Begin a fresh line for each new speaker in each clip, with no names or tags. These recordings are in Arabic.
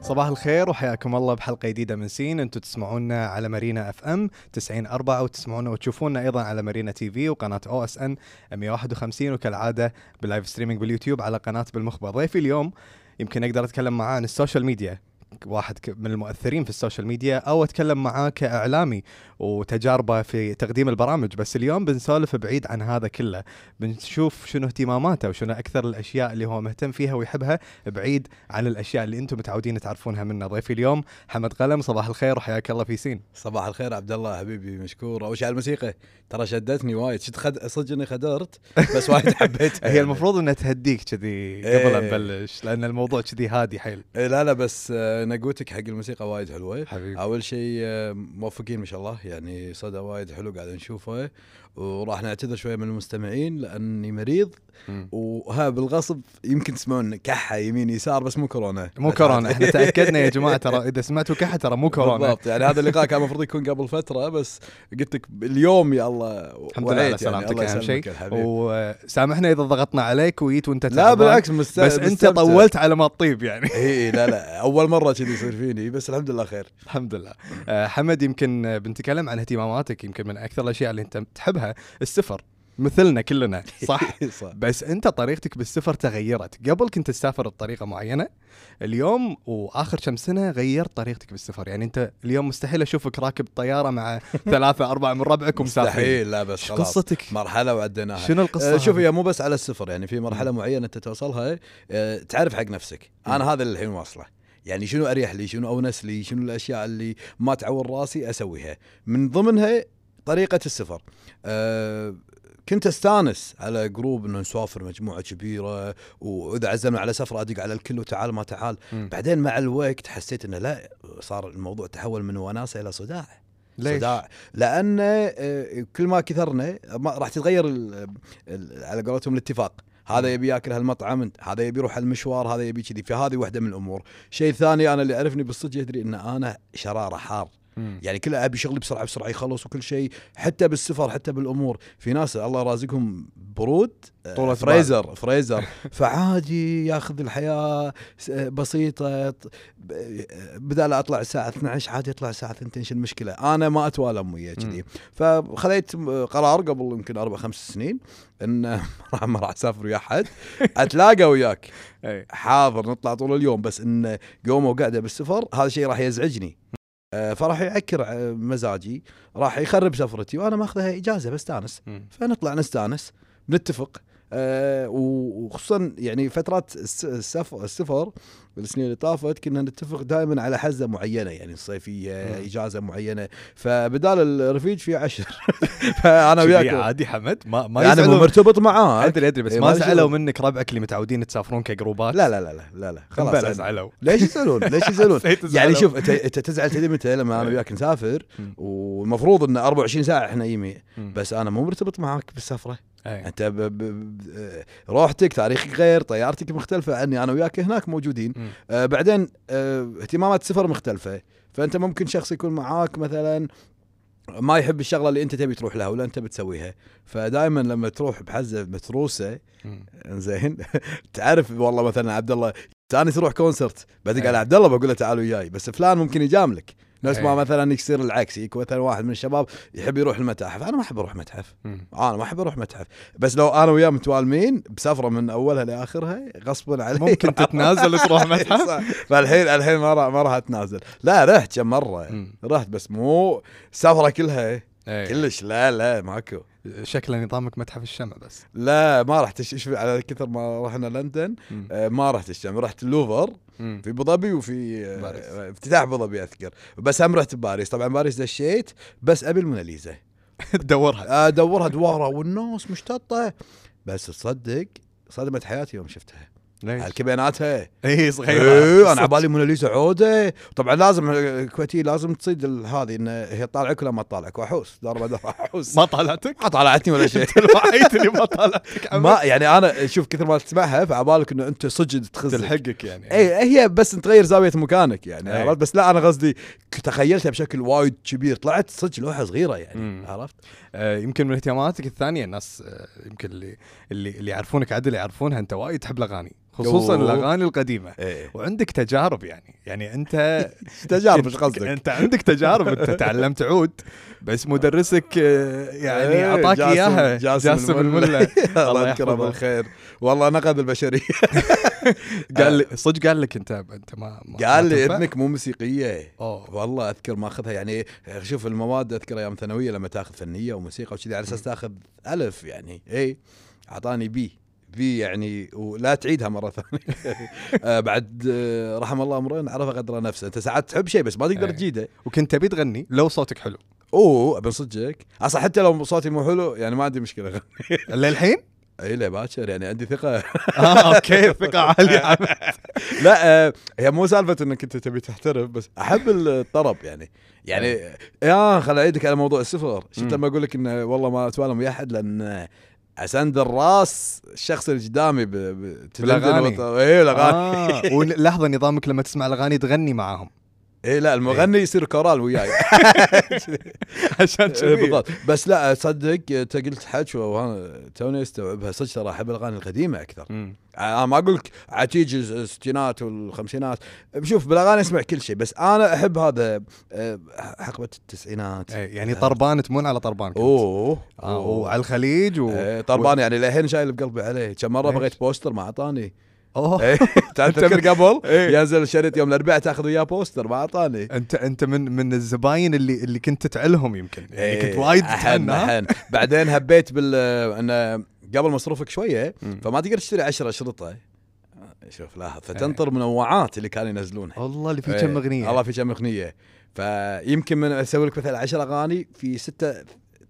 صباح الخير وحياكم الله بحلقة جديدة من سين. أنتم تسمعونا على مارينا FM 90 4 وتسمعونا وتشوفونا أيضا على مارينا TV وقناة OSN 151 وكالعاده بال live streaming بال YouTube على قناة بالمخبر. ضيفي اليوم يمكن أقدر أتكلم معاه عن ال social media. واحد من المؤثرين في ال social media أو أتكلم معاه كإعلامي وتجاربه في تقديم البرامج. بس اليوم بنسولف بعيد عن هذا كله. بنشوف شنو اهتماماته وشنو أكثر الأشياء اللي هو مهتم فيها ويحبها بعيد عن الأشياء اللي أنتم متعودين تعرفونها منه. ضيفي اليوم حمد قلم صباح الخير وحياك الله في سين.
صباح الخير عبد الله حبيبي مشكور. أول شيء على الموسيقى. ترى شدتني وايد. شفت خد... صدق إني خدرت بس وايد حبيتها
هي المفروض إنها تهديك كذي قبل لا
إيه.
نبلش لأن الموضوع كذي هادي حيل.
إيه لا لا بس آه، نقوتك حق الموسيقى وايد حلوة.
حبيبي.
أول شيء آه، موفقين ما شاء الله. يعني صدى وايد حلو قاعد نشوفه. وراح نعتذر شوية من المستمعين لأني مريض. وها بالغصب يمكن تسمعون كحة يمين يسار بس مو كورونا.
مو كورونا. إحنا تأكدنا يا جماعة ترى إذا سمعتوا كحة ترى مو كورونا.
بالضبط. يعني هذا اللقاء كان المفروض يكون قبل فترة بس قلت لك اليوم يا الله
الحمد لله على
يعني،
سلامتك
أهم
شيء. وسامحنا إذا ضغطنا عليك وجيت وأنت
لا بالعكس مست...
بس
أنت.
طولت على ما تطيب يعني.
إي لا لا. أول مرة كذي يصير فيني بس الحمد لله خير.
الحمد لله. آه، حمد يمكن بنتكلم عن اهتماماتك يمكن من أكثر الأشياء اللي أنت تحبها. السفر مثلنا كلنا صح؟
صح.
بس أنت طريقتك بالسفر تغيرت. قبل كنت تسافر بطريقة معينة اليوم وآخر كم سنة غيرت طريقتك بالسفر يعني أنت اليوم مستحيل أشوفك راكب طيارة مع ثلاثة أربعة من ربعك ومسافرين
مستحيل لا بس خلاص.
قصتك؟
مرحلة وعديناها.
شنو القصة
آه، شوف؟ هي مو بس على السفر يعني في مرحلة معينة أنت توصلها آه، تعرف حق نفسك. أنا هذا اللي الحين واصله. يعني شنو أريح لي؟ شنو أونس لي؟ شنو الأشياء اللي ما تعور راسي أسويها؟ من ضمنها طريقة السفر. أه كنت أستانس على جروب إنه نسافر مجموعة كبيرة وإذا عزمنا على سفره أدق على الكل وتعال ما تعال.
مم.
بعدين مع الوقت حسيت إنه لا صار الموضوع تحول من وناسة إلى صداع.
ليش؟
صداع. لأن آه، كل ما كثرنا ما راح تتغير ال- ال- على قولتهم الاتفاق. هذا يبي ياكل هالمطعم هذا يبي يروح المشوار هذا يبي كذي. فهذه واحدة من الأمور. شيء ثاني أنا اللي عرفني بالصدق يدري إن أنا شرارة حار.
مم.
يعني كله أبي شغلي بسرعة بسرعة يخلص وكل شيء حتى بالسفر حتى بالأمور. في ناس الله رازقهم برود آه،
طولة
فريزر فريزر. فعادي ياخذ الحياة بسيطة بدال أطلع الساعة 12 عادي اطلع الساعة 2 شو المشكلة؟ أنا ما أتوالم وياه كذي. فخذيت قرار قبل يمكن أربع خمس سنين إن ما- ما راح أسافر ويا أحد. أتلاقى وياك. حاضر نطلع طول اليوم بس إن قومه وقعده بالسفر هذا الشيء راح يزعجني. فراح يعكر آه، مزاجي راح يخرب سفرتي وأنا ماخذها إجازة بستانس. فنطلع نستانس نتفق آه، وخصوصا يعني فترات الس- السف- السفر السنين اللي طافت كنا نتفق دائما على حزة معينة يعني الصيفيه. إجازة معينة فبدال الرفيج في عشر
فأنا
وياك
عادي حمد ما ما
يعني مو مرتبط معاه
أدري أدري بس
إيه،
ما زعلوا. منك ربعك اللي متعودين تسافرون كجروبات
لا لا لا لا لا, لا.
خلاص. زعلوا
ليش يزعلون؟ ليش يزعلون؟ يعني. شوف أنت تزعل تدري متى لما أنا
إيه.
وياك نسافر. والمفروض إن 24 ساعة إحنا يمي. بس أنا مو مرتبط معاك بالسفرة
أي.
أنت ب... ب... روحتك تاريخك غير طيارتك مختلفة عني أنا وياك هناك موجودين. آه بعدين آه اهتمامات السفر مختلفة فأنت ممكن شخص يكون معاك مثلا ما يحب الشغلة اللي أنت تبي تروح لها ولا أنت بتسويها فدائما لما تروح بحزه
متروسة.
زين تعرف والله مثلا عبد الله ثاني تروح كونسرت بدق
إيه.
على عبد الله بقول له تعال وياي بس فلان ممكن يجاملك نفس ما
إيه.
مثلا يصير العكس يكون مثلا واحد من الشباب يحب يروح المتاحف أنا ما أحب أروح متحف. أنا ما أحب أروح متحف بس لو أنا وياه متوالمين بسفرة من أولها لآخرها غصبا علي
ممكن تتنازل تروح متحف.
فالحين الحين ما راح ما راح أتنازل لا رحت كم
مرة.
رحت بس مو السفره كلها
إيه.
كلش لا لا ماكو
شكله نظامك متحف الشمع بس.
لا ما رحت إيش على كثر ما رحنا لندن. آه، ما رحت الشام رحت اللوفر. في أبو ظبي وفي آه،
باريس.
آه، افتتاح أبو ظبي أذكر. بس هم رحت باريس. طبعا باريس دشيت بس أبي الموناليزا.
تدورها
ادورها دوارة والناس مشتطة. بس تصدق صدمت حياتي يوم شفتها.
ليش؟
الكبيناتها
إي صغيرة.
إيه أنا
صدق.
عبالي موناليزا عودة. طبعا لازم الكويتيه لازم تصيد هذه إن هي تطالعك ولا ما تطالعك وأحوس. دار ما دار أحوس.
ما طالعتك؟
ما طالعتني ولا شيء.
اللي ما طالعتك.
ما يعني أنا شوف كثر ما تسمعها فعبالك إنه أنت صدق تخزك.
تلحقك يعني.
إي هي بس تغير زاوية مكانك يعني. عرفت؟ بس لا أنا قصدي تخيلتها بشكل وايد كبير. طلعت صدق لوحة صغيرة يعني. عرفت؟
آه، يمكن من اهتماماتك الثانية الناس آه، يمكن اللي اللي اللي يعرفونك عدل يعرفونها. أنت وايد تحب الأغاني. خصوصا
أوه.
الأغاني القديمة.
إيه.
وعندك تجارب يعني. يعني أنت
تجارب إيش قصدك؟
أنت عندك تجارب أنت تعلمت عود بس مدرسك آه، يعني
إيه،
أعطاك
جاسم-
إياها.
جاسم
جاسم
الملا. الله يذكره. بالخير. والله نقذ البشرية.
قال لي صدق قال لك انت أنت ما, ما
قال لي؟ إذنك مو موسيقية.
أوه.
والله أذكر ماخذها يعني شوف المواد أذكر أيام ثانوية لما تأخذ فنية وموسيقى وكذي على أساس تأخذ ألف يعني. اي أعطاني B. B يعني ولا تعيدها مرة ثانية. آه بعد آه رحم الله امرئ عرف قدر نفسه. أنت ساعات تحب شيء بس ما تقدر
إيه.
تجيده.
وكنت تبي تغني لو صوتك حلو.
أوه ابن صدقك. أصلا حتى لو صوتي مو حلو يعني ما عندي مشكلة أغني.
للحين؟
اي لا باكر يعني عندي ثقة.
آه okay. ثقة عالية.
لا آه هي مو سالفة إنك أنت تبي تحترف بس أحب الطرب يعني. يعني يا خل أعيدك على موضوع السفر. شفت. لما أقول لك انه والله ما أتوالم ويا احد لأن اسند الراس الشخص اللي قدامي ب- ب-
بالأغاني.
وط- اي الأغاني.
آه. ولحظة نظامك لما تسمع الأغاني تغني معاهم.
اي لا المغني يصير كورال وياي.
عشان
إيه
كذي
بالضبط. بس لا تصدق أنت قلت حكي وأنا توني استوعبها. صدق ترى أحب الأغاني القديمة
أكثر.
أنا ما أقول لك عتيج الستينات والخمسينات. شوف بالأغاني أسمع كل شيء بس أنا أحب هذا آه، حقبة التسعينات.
إيه، يعني طربان تمون على طربان.
أوه.
آه وعلى الخليج و...
إيه، طربان يعني للحين شايل بقلبي عليه. كم
مرة؟
بغيت poster ما أعطاني.
أوه.
إيه، تذكر. قبل؟
إيه.
ينزل الشريط يوم الأربعاء تأخذ وياه poster ما أعطاني.
أنت أنت من من الزباين اللي اللي كنت تعلهم يمكن. يعني
إيه،
كنت وايد تتعنى.
بعدين هبيت بال انه قبل مصروفك
شوية.
فما تقدر تشتري 10 اشرطه شوف لاحظ فتنطر منوعات اللي كانوا ينزلونها.
والله اللي في
إيه،
كم أغنية.
الله في كم أغنية. فيمكن من أسوي لك مثلا 10 أغاني في ستة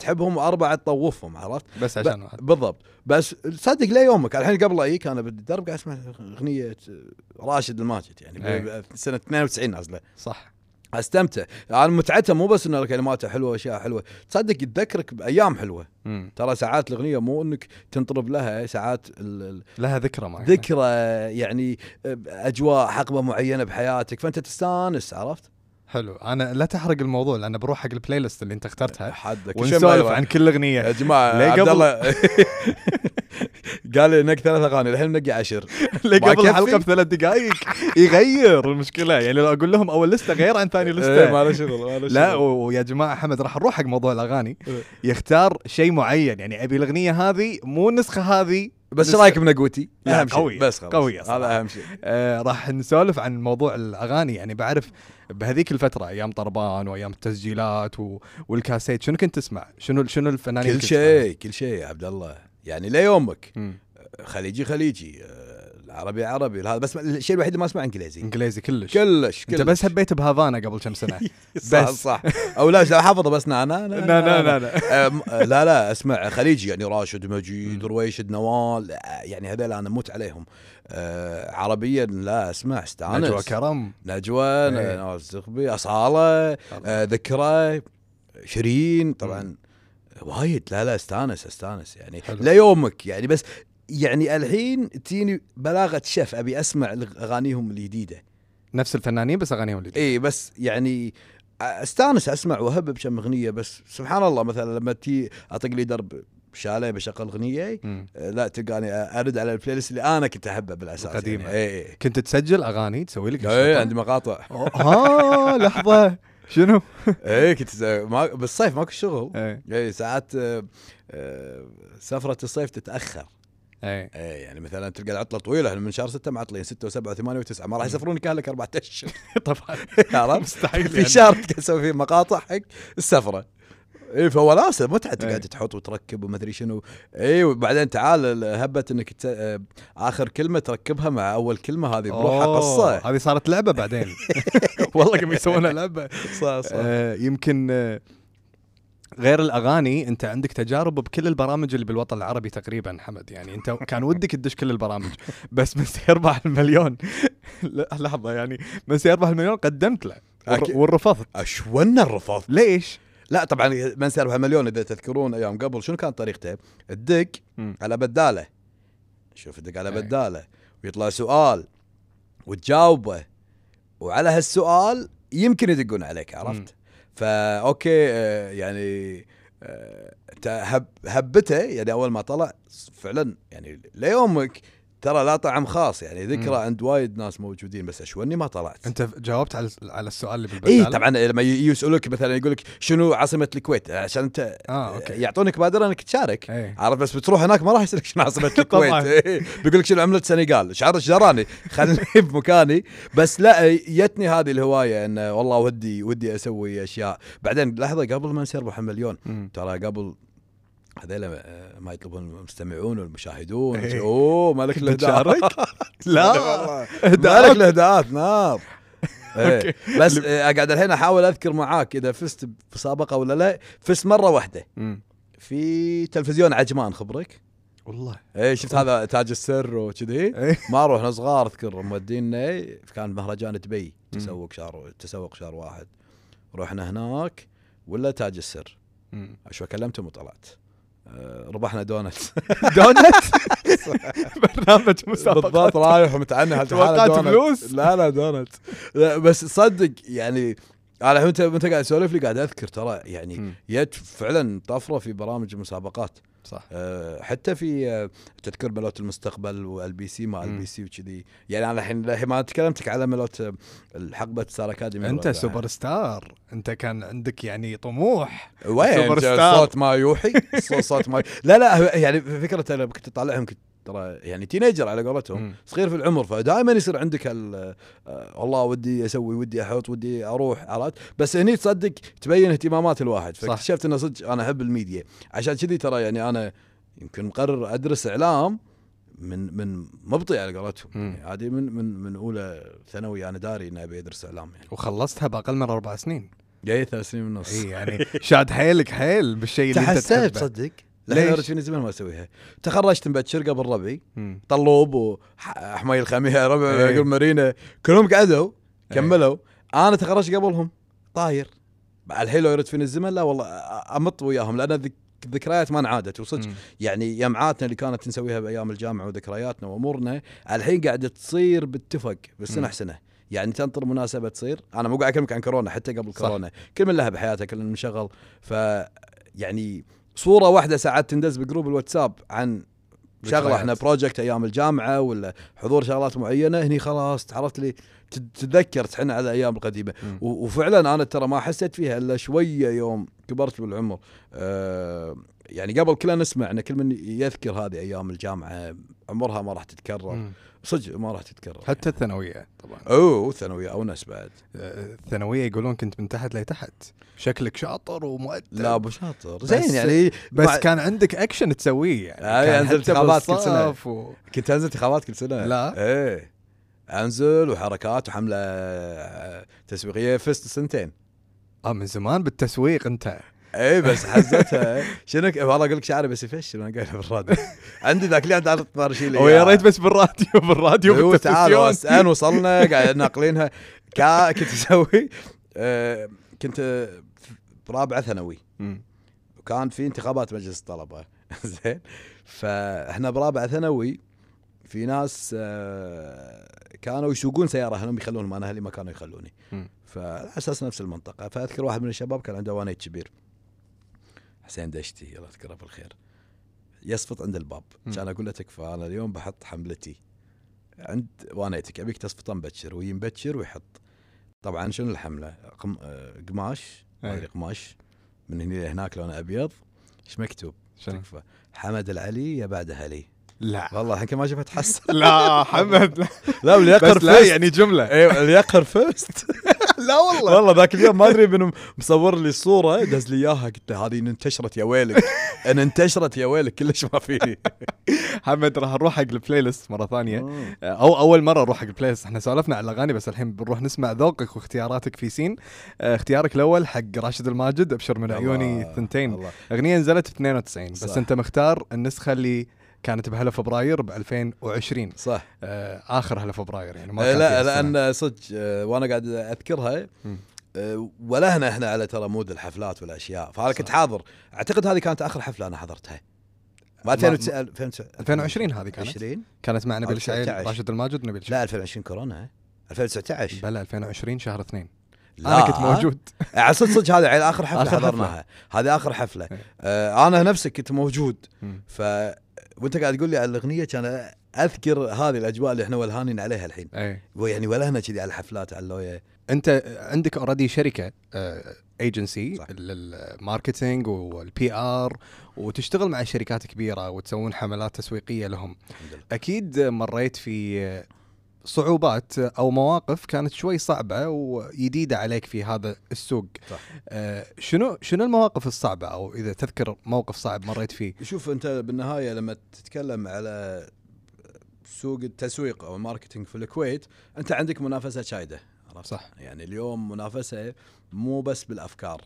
تحبهم وأربعة تطوفهم عرفت؟
بس عشان واحد.
بالضبط بس صدق ليومك الحين قبل اجيك أنا بالدرب قاعد أسمع أغنية راشد الماجد يعني
إيه.
سنة 92 نازلة
صح
أستمتع أنا متعتها مو بس إنه كلماتها حلوة واشياء حلوة تصدق تذكرك بأيام حلوة
مم.
ترى ساعات الأغنية مو إنك تنطرب لها ساعات ال- ال-
لها ذكرى معك
ذكرى يعني أجواء حقبة معينة بحياتك فأنت تستانس عرفت؟
حلو. أنا لا تحرق الموضوع لأن بروح حق البلاي ليست اللي أنت اخترتها
حدك
ونسولف عن كل أغنية.
يا جماعة
ليه
عبد الله قال لي نق ثلاث أغاني الحين نقي عشر. ما
قبل؟ الحلقة بثلاث دقائق. يغير المشكلة. يعني لو أقول لهم أول لستة غير عن ثاني
إيه،
لستة.
ما له شغل
لا ويا جماعة حمد راح نروح حق موضوع الأغاني.
إيه.
يختار شيء معين. يعني أبي الأغنية هذه مو النسخة هذه
بس إيش رايك بنقوتي؟ أهم شيء.
قوية،
بس خلاص.
قوية صراحة.
هذا أهم شيء.
آه راح نسولف عن موضوع الأغاني. يعني بعرف بهذيك الفترة أيام طربان وأيام التسجيلات و... والكاسيت شنو كنت تسمع؟ شنو شنو الفنانين
كل شيء كل شيء يا عبد الله. يعني ليومك. خليجي خليجي. آه، العربي عربي. هذا بس الشيء الوحيد اللي ما اسمع إنجليزي.
إنجليزي كلش.
كلش
أنت
كلش.
بس هبيت بهافانا قبل كم سنة.
صح
بس.
صح. أو لا حافظه بس. نا نا نا
لا لا لا
أسمع خليجي يعني راشد مجيد. رويشد نوال آه، يعني هذول أنا أموت عليهم. آه عربيا لا أسمع استأنس.
نجوى كرم.
نجوى
إيه.
نواف الزغبي أصالة آه ذكرى شيرين طبعا. وايد. لا لا استأنس استأنس يعني.
حلو.
ليومك يعني بس يعني الحين تجيني بلاغة شف أبي أسمع أغانيهم الجديدة.
نفس الفنانين بس أغانيهم اللي
اي بس يعني أستانس أسمع وهب بكم أغنية بس سبحان الله مثلا لما تي أطق لي درب شاليه بشغل أغنية لا تلقاني أرد على ال playlist اللي أنا كنت أحبه بالأساس
القديمة.
يعني. اي اي
كنت تسجل أغاني تسوي لك
اي؟ عندي مقاطع.
ها لحظة. شنو؟
اي كنت ما بالصيف ماكو شغل. اي ساعات آه، آه، سفرة الصيف تتأخر.
إيه.
اي يعني مثلا تلقى العطلة طويلة إحنا من شهر 6 معطلين 6 و7 و8 و9 ما راح يسافرون كان لك أربع أشهر.
طبعا.
عرفت؟
مستحيل
في
يعني.
شهر تسوي فيه مقاطع حق السفرة. اي فوناسه متعه
إيه.
تقعد تحط وتركب وما أدري شنو. اي وبعدين تعال هبه إنك ت... آه، آخر كلمة تركبها مع أول كلمة هذه بروحها قصة.
هذه صارت لعبة بعدين. والله قاموا يسوونها لعبة.
صح صح.
آه يمكن آه غير الأغاني أنت عندك تجارب بكل البرامج اللي بالوطن العربي تقريبا حمد يعني أنت كان ودك تدش كل البرامج بس من سيربح المليون لحظة يعني من سيربح المليون قدمت له. والرفضت
اشون الرفض
ليش؟
لا طبعا من سيربح مليون إذا تذكرون أيام قبل شنو كانت طريقته؟ الدق. على بدالة شوف الدق على
أي.
بدالة ويطلع سؤال وتجاوبه وعلى هالسؤال يمكن يدقون عليك. عرفت؟ فا okay آه، يعني آه، هبته يعني أول ما طلع فعلا يعني ليومك ترى لا طعم خاص يعني ذكرى. عند وايد ناس موجودين بس اشوني ما طلعت.
أنت جاوبت على على السؤال اللي بالبداله
اي طبعا لما يسألوك مثلا يقول لك شنو عاصمة الكويت؟ عشان أنت
آه okay.
يعطونك بادرة إنك تشارك.
إيه.
عارف بس بتروح هناك ما راح يسألك شنو عاصمة الكويت. إيه. بيقول لك شنو عملة السنغال؟ شعرفني شدراني خلني بمكاني بس لا جتني هذه الهواية انه والله ودي ودي أسوي أشياء. بعدين لحظة قبل ما نصير أبو مليون. ترى قبل هذيلا آه، ما يطلبون المستمعون والمشاهدون
إيه.
أوه مالك
كنت
الاهداء
بتشارك؟ لا.
مالك الاهداءات نار
أوكي.
إيه. بس آه، قاعد الحين أحاول أذكر معاك إذا فزت بمسابقة ولا لا فزت مرة
واحدة.
في تلفزيون عجمان خبرك
والله
إيه شفت هذا تاج السر وكذي
إيه
ما روحنا صغار أذكر مودينا كان مهرجان دبي. تسوق شهر تسوق شهر واحد رحنا هناك ولا تاج السر
مم.
شو كلمتهم وطلعت ربحنا دونت
دونت برنامج مسابقات
بالضبط رايح ومتعنى.
توقعت فلوس؟
لا لا دونت لا بس صدق يعني أنا انت انت قاعد تسولف لي قاعد أذكر ترى يعني. جت فعلا طفرة في برامج المسابقات.
صح.
أه حتى في أه تذكر ملوت المستقبل والبي بي سي ما. البي سي وكذي. يعني أنا الحين ما تكلمتك على ملوت آه، الحقبه Star
Academy
أنت
Super Star أنت كان عندك يعني طموح.
وين؟ Super
Star.
صوت ما يوحي؟ صوت- صوت ما لا لا يعني فكرة أنا كنت اطالعهم كنت ترى يعني teenager على قولتهم
مم.
صغير في العمر فدائما يصير عندك هال آه، والله ودي أسوي ودي أحط ودي أروح عرفت؟ بس هني تصدق تبين اهتمامات الواحد. فاكتشفت إنه صدق أنا أحب الميديا. عشان كذي ترى يعني أنا يمكن مقرر أدرس إعلام من من مبطي على قولتهم. يعني عادي من من من أولى ثانوي أنا داري إني أبي أدرس إعلام يعني.
وخلصتها بأقل من أربع سنين.
جاي ثلاث سنين ونص.
إي يعني شاد حيلك حيل بالشيء اللي أنت
تحسبت
تحبه.
صدق؟
ليش؟
فيني زمان ما أسويها تخرجت مبكر قبل ربعي. طلوب وحمي الخميره ربع
إيه.
يقول مارينا كلهم قعدوا
إيه.
كملوا أنا تخرجت قبلهم طاير بعد الحين لو يرد فيني الزمن لا والله أمط وياهم لأن الذك- الذكريات ما انعادت وصدق. يعني يمعاتنا اللي كانت نسويها بأيام الجامعة وذكرياتنا وأمورنا الحين قاعدة تصير باتفق
بالسنة.
سنة يعني تنطر مناسبة تصير أنا مو قاعد أكلمك عن كورونا حتى قبل
صح.
كورونا كل من لاهي بحياته كل من مشغل ف يعني صورة واحدة ساعات تندز ب group ال WhatsApp
عن
شغلة. إحنا project أيام الجامعة ولا حضور شغلات معينة هني خلاص تعرفت لي تت- تتذكر تحن على
الأيام
القديمة. وفعلا أنا ترى ما حسيت فيها إلا شوية يوم كبرت بالعمر. أه يعني قبل كلنا نسمع إن كل من يذكر هذه أيام الجامعة عمرها ما راح تتكرر. صدق ما راح تتكرر.
حتى الثانوية طبعا.
أوه ثانويه أو ناس بعد.
آه، الثانوية يقولون كنت من تحت لتحت. شكلك شاطر ومؤدب.
لا أبو شاطر. زين يعني
بس
مع-
كان عندك اكشن تسويه يعني.
آه،
كان حتى
انتخابات كل.
بالصف و...
كنت أنزل انتخابات كل سنة.
لا.
إيه. أنزل وحركات وحملة آه، تسويقية فزت سنتين.
آه من زمان بالتسويق أنت.
اي بس حزتها شنو ك- والله أقول لك شعري بس يفشل أنا قايلها بالراديو. عندي ذاك اليوم تعرف طارشيلي
ويا ريت بس بالراديو بالراديو
تعال
بالتلفزيون.
ان وصلنا قاعد ناقلينها. كنت أسوي آه، كنت برابعه ثانوي. وكان في انتخابات مجلس الطلبة. زين. فإحنا برابعه ثانوي في ناس آه، كانوا يسوقون سيارة اهلهم يخلونهم أنا أهلي ما كانوا يخلوني. فعلى أساس نفس المنطقة. فأذكر واحد من الشباب كان عنده وانيت كبير حسين دشتي الله يذكره بالخير. يصفط عند الباب. كان أقول له تكفى أنا اليوم بحط حملتي عند وانيتك أبيك تصفطه مبكر ويجي مبكر ويحط. طبعا شنو الحملة؟ قم... قماش ما. أدري قماش. من هنا لهناك لونه أبيض. إيش مكتوب؟ تكفى. حمد العلي يا بعدها لي.
لا.
والله الحين ما شفت حس
لا حمد. لا
واللي يقهر
لا
فزت
يعني جملة.
أيوه اللي يقهر فزت
لا والله.
والله ذاك اليوم ما أدري منو مصور لي الصورة دز لي إياها قلت له هذه انتشرت يا ويلك. ان انتشرت يا ويلك كلش ما فيني
محمد راح نروح حق ال playlist مرة ثانية. أو أول مرة نروح حق ال playlist إحنا سولفنا عن الأغاني بس الحين بنروح نسمع ذوقك واختياراتك في سين آه، اختيارك الأول حق راشد الماجد أبشر من عيوني ثنتين. أغنية نزلت ب 92 بس. أنت مختار النسخة اللي كانت بهلا فبراير ب 2020
صح.
آه آخر هلا فبراير يعني ما
آه، لا. لأن صدق آه، وأنا قاعد
أذكرها.
آه، ولهنا إحنا على ترى مود الحفلات والأشياء. فانا كنت حاضر. أعتقد هذه كانت آخر حفلة أنا حضرتها. ما 2009
2020 هذه كانت.
20
كانت مع نبيل
19.
راشد الماجد ونبيل
لا 2020 كورونا. 2019
بلا 2020 شهر اثنين.
لا.
أنا كنت موجود.
صدق صدق هذه على
آخر حفلة آخر.
حضرناها. هذه آخر حفلة.
إيه.
آه أنا نفسي كنت موجود. ف وانت قاعد تقول لي على الأغنية كان أذكر هذه الأجواء اللي إحنا ولهانين عليها الحين.
أي.
يعني ولهنا كذي على الحفلات على اللوية.
أنت عندك already شركة ايجنسي
صح.
لل marketing وال PR وتشتغل مع شركات كبيرة وتسوون حملات تسويقية لهم. أكيد مريت في صعوبات أو مواقف كانت شوي صعبة وجديده عليك في هذا السوق
صح.
آه، شنو شنو المواقف الصعبة أو إذا تذكر موقف صعب مريت فيه
شوف أنت بالنهاية لما تتكلم على سوق التسويق أو الماركتينج في الكويت أنت عندك منافسة شايدة عرفت؟
صح.
يعني اليوم منافسة مو بس
بالأفكار.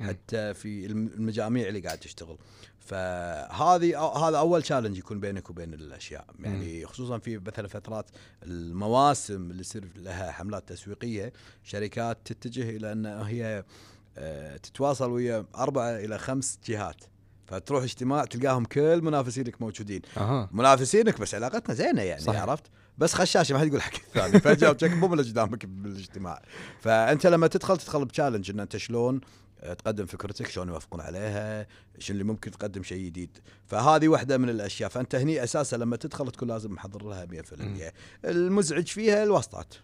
حتى في الم- المجاميع اللي قاعد تشتغل. فهذه هذا أول تشالنج يكون بينك وبين الأشياء. يعني خصوصا في مثلا فترات المواسم اللي يصير لها حملات تسويقية شركات تتجه إلى أن هي آه، تتواصل ويا أربعة إلى خمس جهات. فتروح اجتماع تلقاهم كل منافسينك موجودين.
أها.
منافسينك بس علاقتنا زينة يعني
صحيح.
عرفت؟ بس خشاشه ما حد يقول حق الثاني. فجأة مو من قدامك بالإجتماع. فأنت لما تدخل تدخل بتشالنج إن أنت شلون تقدم فكرتك شلون يوافقون عليها؟ شنو اللي ممكن تقدم شيء جديد؟ فهذه واحدة من الأشياء. فأنت هني أساسا لما تدخل تكون لازم محضر لها 100% المزعج فيها الواسطات.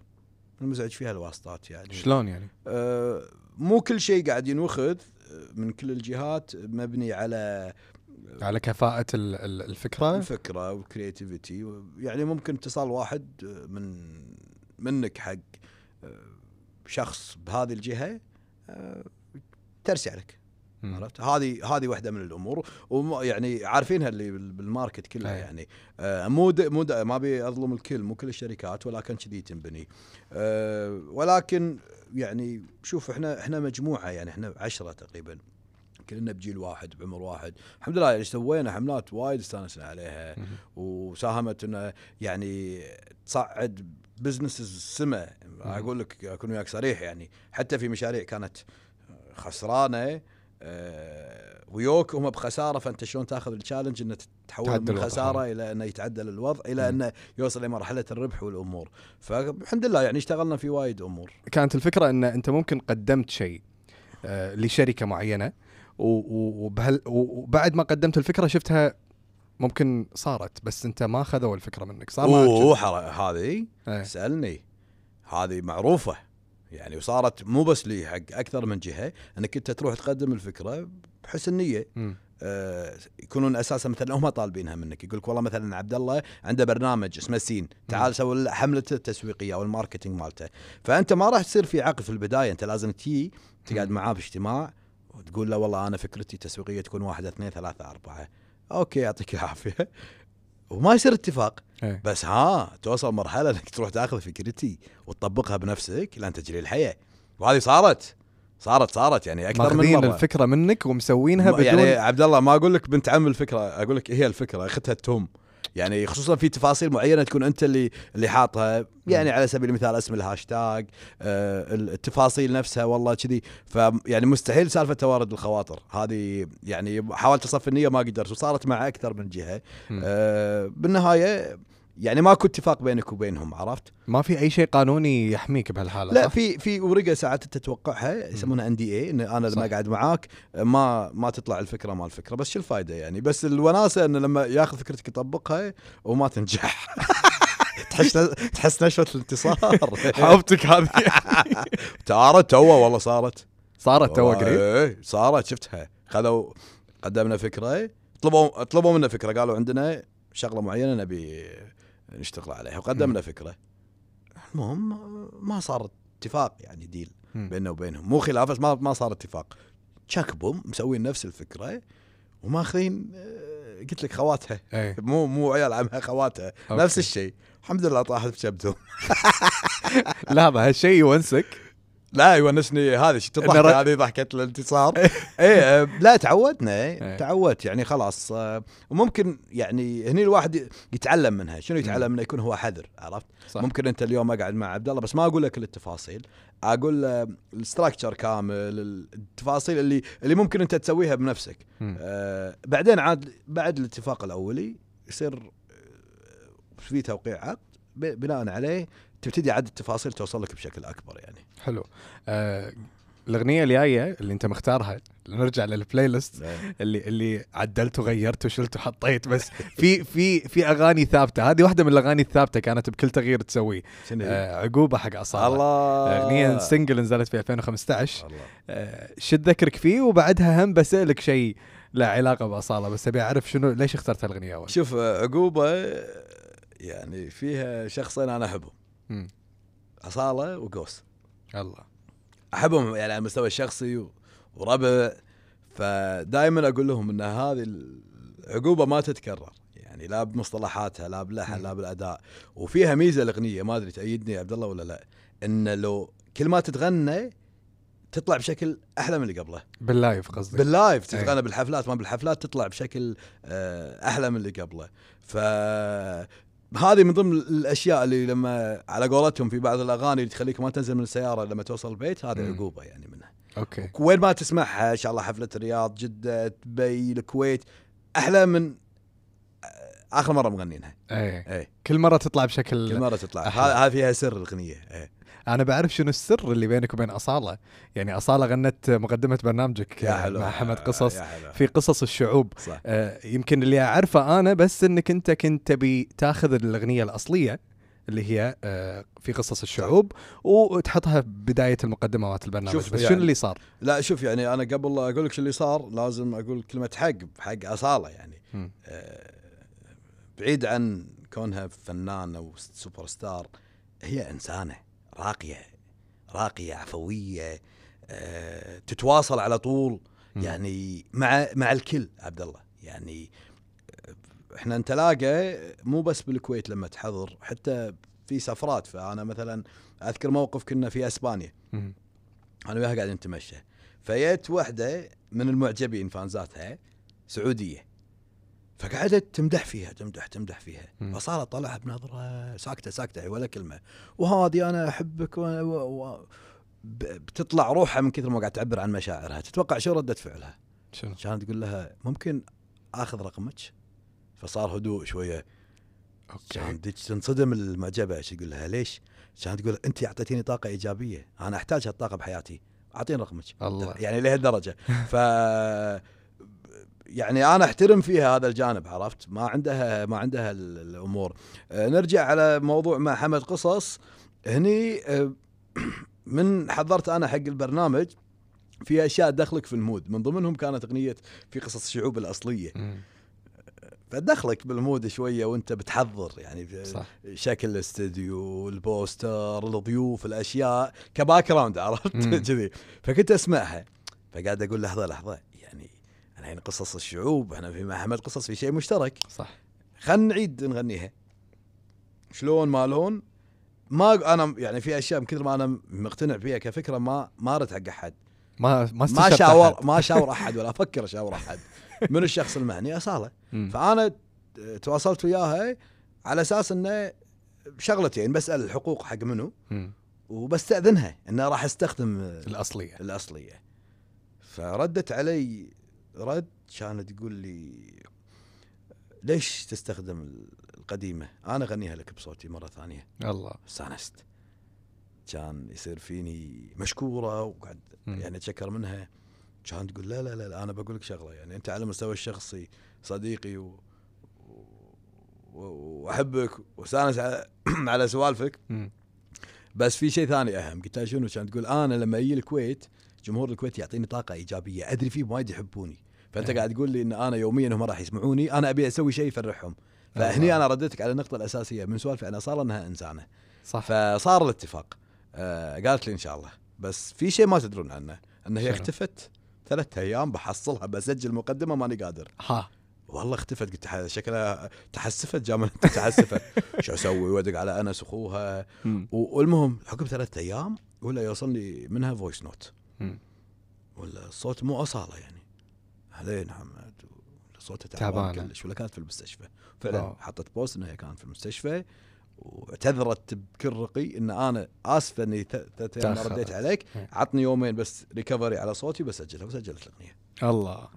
المزعج فيها الواسطات يعني.
شلون يعني؟
آه، مو كل شيء قاعد ينوخذ آه، من كل الجهات مبني على
على كفاءة ال- ال- الفكرة؟
الفكرة والكرياتيفيتي يعني ممكن اتصال واحد من منك حق آه، شخص بهذه الجهة آه، ترسي عليك. عرفت؟ هذه هذه واحدة من الأمور. ويعني عارفينها اللي بال- بالماركت كله
أي.
يعني. آه، مو مو ما أبي أظلم الكل مو كل الشركات ولكن كذي تنبني. آه، ولكن يعني شوف إحنا إحنا مجموعة يعني إحنا عشرة تقريبا. كلنا بجيل واحد بعمر واحد. الحمد لله يعني سوينا حملات وايد استانسنا عليها. وساهمت انه يعني تصعد business السما أقول لك أكون وياك صريح يعني. حتى في مشاريع كانت خسرانة آه، ويوك هم بخسارة فأنت شلون تأخذ ال challenge إنه
تحول
من. خسارة إلى إنه يتعدل الوضع
إلى.
إنه يوصل لمرحلة الربح والأمور فالحمد لله يعني اشتغلنا في وايد أمور
كانت الفكرة إن أنت ممكن قدمت شيء آه، لشركة معينة وبعد ما قدمت الفكرة شفتها ممكن صارت بس أنت ما خذوا الفكرة منك صار أوه.
حر- هذه
إيه.
سألني هذه معروفة يعني وصارت مو بس لي حق أكثر من جهة إنك أنت تروح تقدم الفكرة بحسن
نية.
آه يكونون أساسا مثلا هم طالبينها منك. يقول لك والله مثلا عبد الله عنده برنامج اسمه سين. تعال سوي حملته التسويقية أو ال marketing مالته. فأنت ما راح تصير في عقد في البداية. أنت لازم تجي تقعد. معاه باجتماع وتقول له والله أنا فكرتي تسويقيه تكون واحد اثنين ثلاثة أربعة. okay يعطيك العافية. وما يصير اتفاق.
إيه.
بس ها توصل مرحلة إنك تروح تاخذ فكرتي وتطبقها بنفسك لأن تجري الحياة. وهذه صارت صارت صارت يعني أكثر من مرة.
الفكرة منك ومسوينها
م-
بدون
يعني عبد الله ما أقول لك بنت عم الفكرة أقول لك هي الفكرة اخذتها التوم. يعني خصوصا في تفاصيل معينة تكون أنت اللي اللي حاطها. يعني على سبيل المثال اسم الهاشتاج آه التفاصيل نفسها والله كذي. فيعني مستحيل سالفة توارد الخواطر. هذه يعني حاولت أصفي النية ما قدرت وصارت مع أكثر من
جهة.
آه بالنهاية يعني ماكو اتفاق بينك وبينهم عرفت؟
ما في أي شيء قانوني يحميك بهالحالة
لا؟ في في ورقة ساعات انت تتوقعها يسمونها ان دي اي إن أنا لما. أقعد معاك ما ما تطلع الفكرة مال الفكرة بس شو الفائده يعني؟ بس الوناسة إنه لما ياخذ فكرتك يطبقها وما تنجح. تحس تحس نشوة الانتصار.
حوبتك هذه.
صارت توه والله صارت.
صارت تو قريب؟
إيه صارت شفتها. خذوا قدمنا فكرة طلبوا طلبوا منا فكرة قالوا عندنا شغلة معينة نبي نشتغل عليها. وقدمنا فكرة. المهم ما صار اتفاق يعني ديل. بيننا وبينهم. مو خلاف بس ما ما صار اتفاق. شكبوا مسوين نفس الفكرة وماخذين آه، قلت لك خواتها.
إيه.
مو مو عيال عمها خواتها.
أوكي.
نفس الشيء. الحمد لله طاحت بشبتهم.
لحظه هالشيء يونسك.
لا يونسني هذه تضحك هذه ضحكة الانتصار. آه، لا تعودنا
إيه.
إيه. تعودت يعني خلاص آه، وممكن يعني هني الواحد يتعلم منها شنو يتعلم منها يكون هو حذر عرفت؟
صح.
ممكن أنت اليوم أقعد مع عبد الله بس ما أقول لك كل التفاصيل أقول له ال structure كامل التفاصيل اللي اللي ممكن أنت تسويها بنفسك. آه بعدين عاد بعد الاتفاق الأولي يصير آه، في توقيع عقد بناء عليه تبتدي عاد التفاصيل توصل لك بشكل أكبر يعني.
حلو. آه الأغنية الجاية اللي أنت مختارها نرجع لل playlist اللي اللي عدلت وغيرت وشلت وحطيت بس في في في أغاني ثابتة. هذه واحدة من الأغاني الثابتة كانت بكل تغيير تسويه؟ آه عقوبة حق أصالة.
الله.
أغنية سنجل نزلت في 2015
الله.
آه شو تذكرك فيه؟ وبعدها هم بسألك شيء لا علاقة بأصالة بس أبي أعرف شنو ليش اخترت هالأغنية أول؟
شوف عقوبة يعني فيها شخصين أنا
أحبهم.
أصالة وقوس.
الله.
أحبهم يعني على المستوى الشخصي وربع. فدائما أقول لهم إن هذه العقوبة ما تتكرر. يعني لا بمصطلحاتها لا باللحن لا بالأداء. وفيها ميزة الأغنية ما أدري تأيدني يا عبد الله ولا لا. إن لو كل ما تتغنى تطلع بشكل أحلى من اللي قبله.
بال live قصدي
بال live
أي.
تتغنى بالحفلات ما بالحفلات تطلع بشكل آه، أحلى من اللي قبله. ف هذه من ضمن الأشياء اللي لما على قولتهم في بعض الأغاني اللي تخليك ما تنزل من السيارة لما توصل البيت هذه. عقوبة يعني منها
okay
وين ما تسمعها إن شاء الله حفلة الرياض جدة دبي الكويت أحلى من آخر مرة مغنينها.
إيه.
اي
كل مرة تطلع بشكل
كل مرة تطلع. هذا فيها سر الأغنية. اي
أنا بعرف شنو السر اللي بينك وبين أصالة. يعني أصالة غنت مقدمة برنامجك
يا حلو
مع حمد قصص
يا حلو.
في قصص الشعوب.
صح.
آه، يمكن اللي أعرفه أنا بس إنك أنت كنت تبي تاخذ الأغنية الأصلية اللي هي آه، في قصص الشعوب وتحطها بداية المقدمه مالت البرنامج.
شوف
بس
يعني-
شنو اللي صار؟
لا شوف يعني أنا قبل أقول لك شو اللي صار لازم أقول كلمة حق حق أصالة يعني. آه، بعيد عن كونها فنانة وسوبر ستار هي إنسانة راقية راقية عفوية آه، تتواصل على طول. يعني مع مع الكل عبد الله. يعني آه، إحنا نتلاقى مو بس بالكويت لما تحضر حتى في سفرات. فأنا مثلا أذكر موقف كنا في
إسبانيا.
أنا وياها قاعدين نتمشى. فجت واحدة من المعجبين فانزاتها سعودية. فقعدت تمدح فيها تمدح تمدح فيها. فصارت طلعها بنظرة ساكتة ساكتة ولا كلمة. وهذه أنا أحبك و... و... بتطلع روحها من كثر ما قاعد تعبر عن مشاعرها. تتوقع شو ردة فعلها؟
شنو؟
كانت تقول لها ممكن آخذ رقمك؟ فصار هدوء شوية.
okay.
كانت تنصدم المعجبة. إيش تقول لها؟ ليش؟ كانت تقول أنت أعطيتيني طاقة إيجابية. أنا احتاج هالطاقه بحياتي. أعطيني رقمك.
الله.
يعني لهالدرجة. ف يعني أنا أحترم فيها هذا الجانب عرفت؟ ما عندها ما عندها ال- الأمور. آه، نرجع على موضوع مع حمد قصص. هني آه، من حضرت أنا حق البرنامج في أشياء تدخلك في ال mood. من ضمنهم كانت أغنية في قصص الشعوب الأصلية.
مم.
فتدخلك بال mood شوية وأنت بتحضر يعني
صح.
شكل الاستديو البوستر الضيوف الأشياء ك background عرفت. كذي. فكنت أسمعها. فقاعد أقول لحظة لحظة. الحين قصص الشعوب إحنا في مع حمد قصص في شيء مشترك.
صح.
خلينا نعيد نغنيها. شلون ما لون ما أنا يعني في أشياء من كثر ما أنا مقتنع فيها كفكرة ما ما ارد حق أحد.
ما ما
ما شاور. ما شاور أحد ولا أفكر أشاور أحد. من الشخص المعني
أصالة.
فأنا تواصلت وياها على أساس إنه شغلتين بسأل الحقوق حق منو. وبستأذنها إنه راح أستخدم
الأصلية.
الأصلية. فردت علي رد كانت تقول لي ليش تستخدم القديمة؟ أنا أغنيها لك بصوتي مرة ثانية.
الله.
استانست. كان يصير فيني مشكورة وقعد. يعني أتشكر منها. كان تقول لا لا لا, أنا بقول لك شغلة يعني أنت على المستوى الشخصي صديقي و... و- وأحبك. واستانس على, على سوالفك. بس في شيء ثاني أهم. قلت لها شنو؟ كانت تقول أنا لما أجي الكويت جمهور الكويت يعطيني طاقة إيجابية. أدري فيهم وايد يحبوني. فأنت
إيه.
قاعد تقول لي إن أنا يوميا هم راح يسمعوني أنا أبي أسوي شيء يفرحهم. فهني
الله.
أنا رديتك على النقطة الأساسية من سوالفي عن اصاله إنها إنسانة.
صح.
فصار الاتفاق. آه قالت لي إن شاء الله. بس في شيء ما تدرون عنه. ان هي؟ اختفت. ثلاثة أيام بحصلها بسجل مقدمة ماني قادر.
ها.
والله اختفت. قلت شكلها تحسفت جامعة تحسفت. شو أسوي؟ ودق على
أنس
أخوها. والمهم عقب ثلاثة أيام ولا يوصلني منها voice
note.
ولا الصوت مو أصالة يعني اهلين محمد صوتها تعبان. كلش ولا كانت في المستشفى فعلا. حطت post انها كانت في المستشفى واعتذرت بكل رقي إن أنا آسفة إني ثلاث أيام ما. رديت عليك.
إيه.
عطني يومين بس recovery على صوتي بسجلها وسجلت الأغنية.
الله.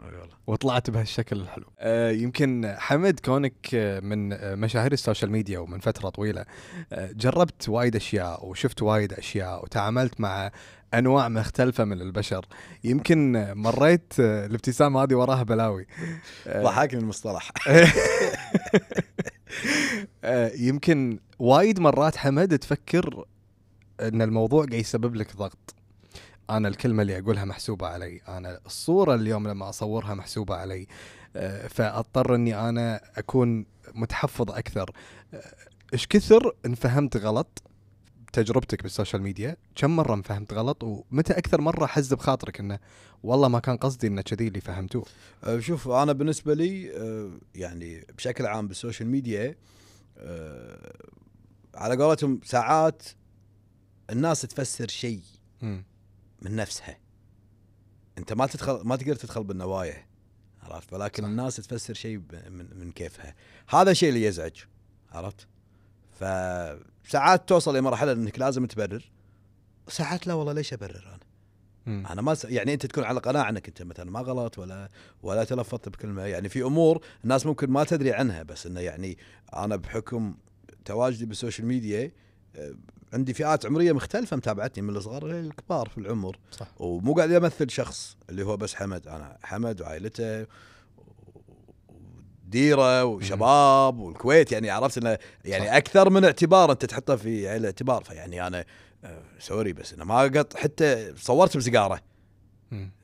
وطلعت بهالشكل الحلو. آه يمكن حمد كونك من مشاهير ال social media ومن فترة طويلة آه جربت وايد أشياء وشفت وايد أشياء وتعاملت مع أنواع مختلفة من البشر. يمكن مريت آه، الابتسامة هذه وراها بلاوي. آه،
ضحكني المصطلح.
يمكن وايد مرات حمد تفكر إن الموضوع قاعد يسبب لك ضغط. أنا الكلمة اللي أقولها محسوبة علي. أنا الصورة اليوم لما أصورها محسوبة علي. آه، فأضطر إني أنا أكون متحفظ أكثر. آه، إيش كثر انفهمت غلط تجربتك بالسوشيال ميديا كم مرة انفهمت غلط ومتى أكثر مرة حز بخاطرك إنه والله ما كان قصدي إنه كذي اللي فهمتوه؟
أه، شوف أنا بالنسبة لي أه، يعني بشكل عام بالسوشيال ميديا أه، على قولتهم ساعات الناس تفسر شيء. من نفسها. أنت ما تدخل ما تقدر تدخل بالنوايا عرفت؟ ولكن
صح.
الناس تفسر شيء من من كيفها. هذا الشيء اللي يزعج عرفت؟ فساعات توصل لمرحله إنك لازم تبرر. ساعات لا والله ليش أبرر أنا؟
مم.
أنا ما س... يعني أنت تكون على قناعة إنك أنت مثلا ما غلط ولا ولا تلفظت بكلمة. يعني في أمور الناس ممكن ما تدري عنها بس إنه يعني أنا بحكم تواجدي بالسوشيال ميديا آه، عندي فئات عمرية مختلفة متابعتني من الصغار للكبار في العمر.
صح.
ومو قاعد أمثل شخص اللي هو بس حمد. أنا حمد وعائلته وديره وشباب والكويت يعني عرفت إنه يعني
صح.
أكثر من اعتبار أنت تحطه في الاعتبار فيعني أنا آه، sorry بس أنا ما قط حتى صورت
بسيجارة.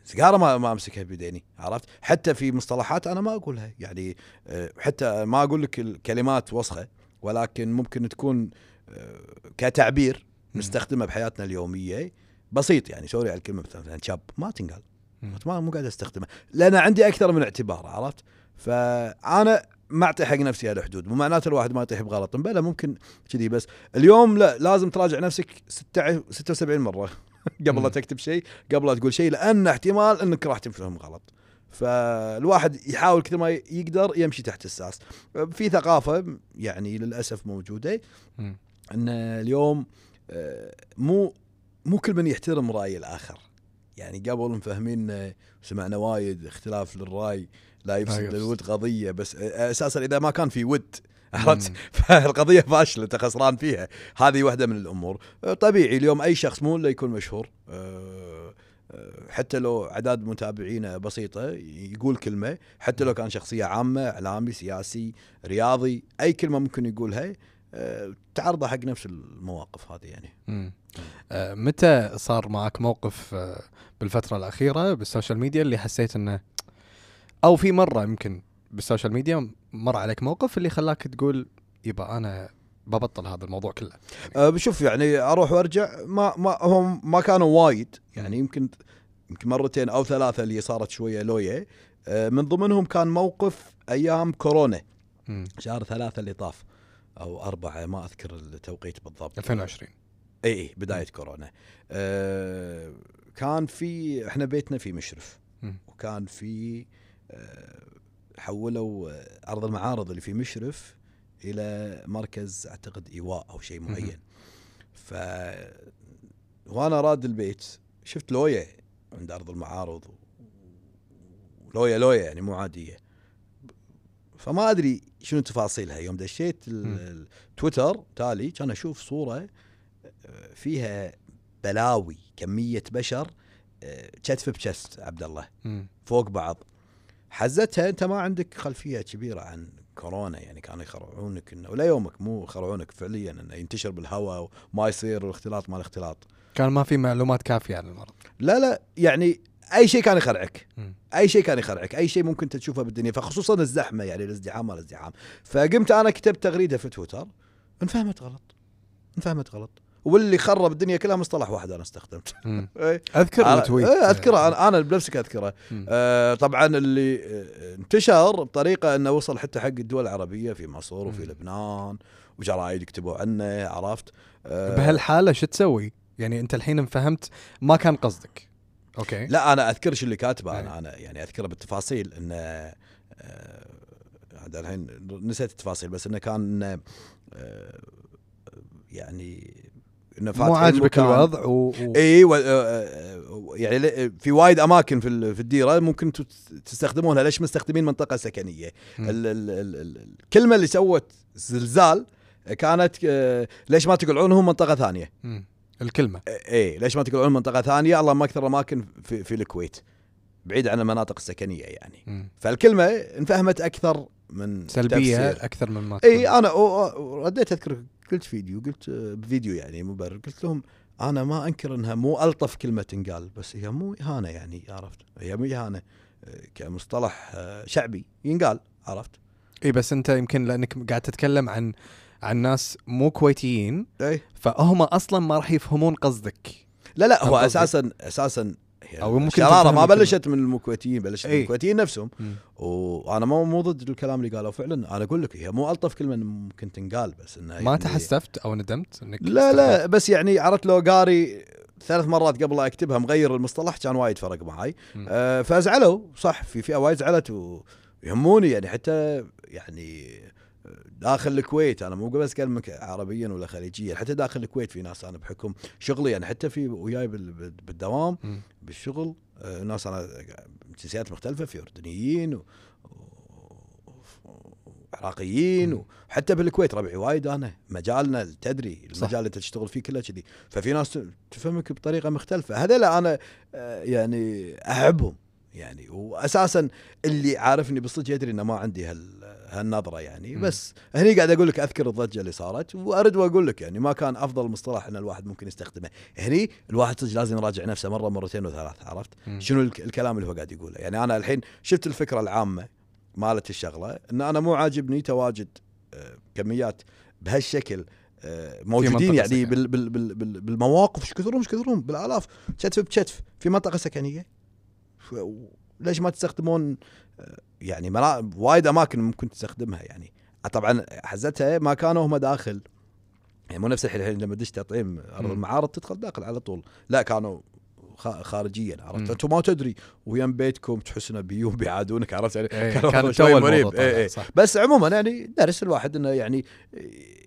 سيجارة ما ما أمسكها بيديني عرفت حتى في مصطلحات أنا ما أقولها يعني آه، حتى ما أقول لك الكلمات وسخة ولكن ممكن تكون آه، كتعبير. نستخدمه بحياتنا اليومية بسيط يعني sorry على الكلمة مثلا شاب ما تنقال. ما مو قاعد استخدمها لأن عندي أكثر من اعتبار عرفت فأنا ما اعطي حق نفسي هالحدود مو معناته الواحد ما يطيح بغلط بلا ممكن كذي بس اليوم لا لازم تراجع نفسك 16 76 مرة قبل. لا تكتب شيء قبل لا تقول شيء لأن احتمال إنك راح تفهم غلط فالواحد يحاول كثر ما يقدر يمشي تحت الساس في ثقافة يعني للأسف
موجودة.
إن اليوم آه، مو مو كل من يحترم رأي الآخر يعني قبل مفهمين سمعنا وايد اختلاف للرأي لا يفسد. للود قضية بس أساسا إذا ما كان في ود عرفت. فالقضية فاشلة أنت خسران فيها. هذه واحدة من الأمور. طبيعي اليوم أي شخص مو إلا يكون مشهور. حتى لو اعداد متابعينه بسيطة يقول كلمة. حتى لو كان شخصية عامة إعلامي سياسي رياضي أي كلمة ممكن يقولها. تعرضه حق نفس المواقف هذه يعني.
مم. آه، متى صار معك موقف آه، بالفترة الأخيرة بال social media اللي حسيت إنه أو في مرة يمكن بال social media مر عليك موقف اللي خلاك تقول يبا أنا ببطل هذا الموضوع كله؟
أه بشوف يعني أروح وأرجع ما ما هم ما كانوا وايد يعني يمكن يمكن مرتين أو ثلاثة اللي صارت شوية لوية. أه من ضمنهم كان موقف أيام كورونا. شهر ثلاثة اللي طاف. أو أربعة ما أذكر التوقيت بالضبط.
2020
إي إي بداية كورونا. أه كان في إحنا بيتنا في مشرف.
مم.
وكان في أه حولوا آه، ارض المعارض اللي في مشرف إلى مركز أعتقد إيواء أو شيء. معين. ف وأنا راد البيت. شفت لوية عند ارض المعارض. لوية لوية يعني مو عادية. فما أدري شنو تفاصيلها؟ يوم دشيت. التويتر تالي كان أشوف صورة آه، فيها بلاوي كمية بشر آه، كتف بكست عبد الله. فوق بعض. حزتها أنت ما عندك خلفية كبيرة عن كورونا يعني كانوا يخرعونك إنه ولا يومك مو يخرعونك فعليا إنه ينتشر بالهواء وما يصير والاختلاط ما الاختلاط.
كان ما في معلومات كافية عن المرض
لا لا يعني أي شيء كان يخرعك. أي شيء كان يخرعك أي شيء ممكن تشوفه بالدنيا فخصوصا الزحمة يعني الازدحام والازدحام فقمت أنا كتبت تغريدة في تويتر انفهمت غلط انفهمت غلط واللي خرب الدنيا كلها مصطلح واحد أنا استخدمته. إيه.
اذكر
أنا-
التويت
إيه، أذكره أنا أنا بنفسي
أذكره.
آه طبعا اللي آه، انتشر بطريقة إنه وصل حتى حق الدول العربية في مصر وفي. لبنان وجرايد يكتبوا عنه عرفت آه
بهالحالة شو تسوي؟ يعني أنت الحين فهمت ما كان قصدك okay.
لا أنا أذكر شو اللي كاتبه.
إيه.
أنا أنا يعني أذكره بالتفاصيل إنه آه، هذا الحين نسيت التفاصيل بس إنه كان آه، يعني إنه
مو عاجبك الوضع؟ و... و...
اي و... آه، آه، يعني في وايد أماكن في في الديرة ممكن تستخدمونها. ليش مستخدمين منطقة
سكنية.
ال... ال... ال... ال- الكلمة اللي سوت زلزال كانت ليش ما تقلعونهم منطقة ثانية؟
مم. الكلمة
اي ليش ما تقلعون منطقة ثانية اللهم أكثر اماكن في, في الكويت بعيد عن المناطق السكنية يعني
مم.
فالكلمة انفهمت أكثر من
سلبية
تفسير.
أكثر من ما
إي. أنا رديت أذكر قلت فيديو قلت آه، بفيديو يعني مبرر قلت لهم أنا ما أنكر إنها مو ألطف كلمة تنقال بس هي مو إهانة يعني عرفت هي مو إهانة آه، كمصطلح آه، شعبي ينقال عرفت
إي بس أنت يمكن لأنك قاعد تتكلم عن عن ناس مو كويتيين
إي
فهم أصلا ما راح يفهمون قصدك
لا لا هو؟ أساسا أساسا هي
أو ممكن الشرارة
ما. بلشت من الكويتيين بلشت من. الكويتيين نفسهم
مم.
وأنا مو مو ضد الكلام اللي قالوا فعلا أنا أقول لك هي مو ألطف كلمة ممكن تنقال بس إنها
ما
يعني
تحسفت أو ندمت إنك
لا لا بس يعني عرفت لو قاري ثلاث مرات قبل لا أكتبها مغير المصطلح كان وايد فرق معي. آه فزعلوا صح في فئة وايد زعلت ويهموني يعني حتى يعني داخل الكويت أنا مو بس اكلمك عربيا ولا خليجيا حتى داخل الكويت في ناس أنا بحكم شغلي يعني حتى في وياي بال- بال- بالدوام. بالشغل آه، ناس أنا جنسيات مختلفة في أردنيين و... وعراقيين. وحتى بالكويت ربعي وايد أنا مجالنا تدري. المجال اللي تشتغل فيه كله كذي ففي ناس تفهمك بطريقة مختلفة هذول أنا آه، يعني أحبهم يعني واساسا اللي عارفني بالصدق يدري إنه ما عندي هال هالنظرة يعني. بس هني قاعد أقول لك أذكر الضجة اللي صارت وارد وأقول لك يعني ما كان أفضل مصطلح إن الواحد ممكن يستخدمه هني الواحد صدق لازم يراجع نفسه مرة مرتين وثلاث عرفت. شنو الك- الكلام اللي هو قاعد يقوله يعني أنا الحين شفت الفكرة العامة مالت الشغلة إن أنا مو عاجبني تواجد آه، كميات بهالشكل آه، موجودين يعني. بال بال بال بال بالمواقف إيش كثرهم إيش كثرهم بالآلاف كتف بكتف في منطقة سكنية ليش ما تستخدمون آه، يعني مرا... وايد أماكن ممكن تستخدمها يعني طبعا حزتها ما كانوا هم داخل يعني مو نفس الحين لما تدش تطعيم
أرض.
المعارض تدخل داخل على طول لا كانوا خارجيا. عرفت أنتم ما تدري ويم بيتكم تحس انه بيوم بيعادونك عرفت يعني
إيه،
كان شوي مريب. إيه.
صح
بس عموما يعني درس الواحد إنه يعني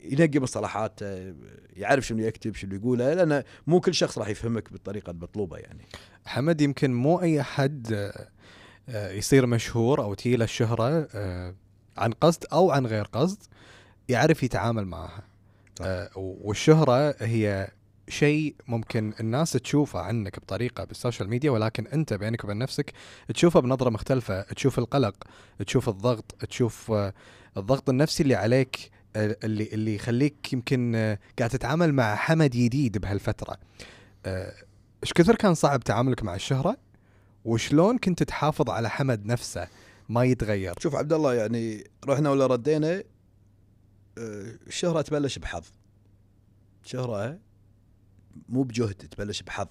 ينقي مصطلحات آه، يعرف شنو يكتب شنو يقوله لأن مو كل شخص راح يفهمك بالطريقة المطلوبة يعني
حمد يمكن مو أي حد آه، آه، يصير مشهور أو تجي له الشهرة آه، عن قصد أو عن غير قصد يعرف يتعامل معها.
صح.
آه، والشهرة هي شيء ممكن الناس تشوفه عنك بطريقة بالسوشيال ميديا ولكن أنت بينك وبين نفسك تشوفه بنظرة مختلفة تشوف القلق تشوف الضغط تشوف آه، الضغط النفسي اللي عليك آه، اللي اللي يخليك يمكن آه، قاعد تتعامل مع حمد جديد بهالفترة. آه، إيش كثر كان صعب تعاملك مع الشهرة؟ وشلون كنت تحافظ على حمد نفسه ما يتغير
شوف عبد الله يعني رحنا ولا ردينا آه، الشهره تبلش بحظ شهرة مو بجهد تبلش بحظ.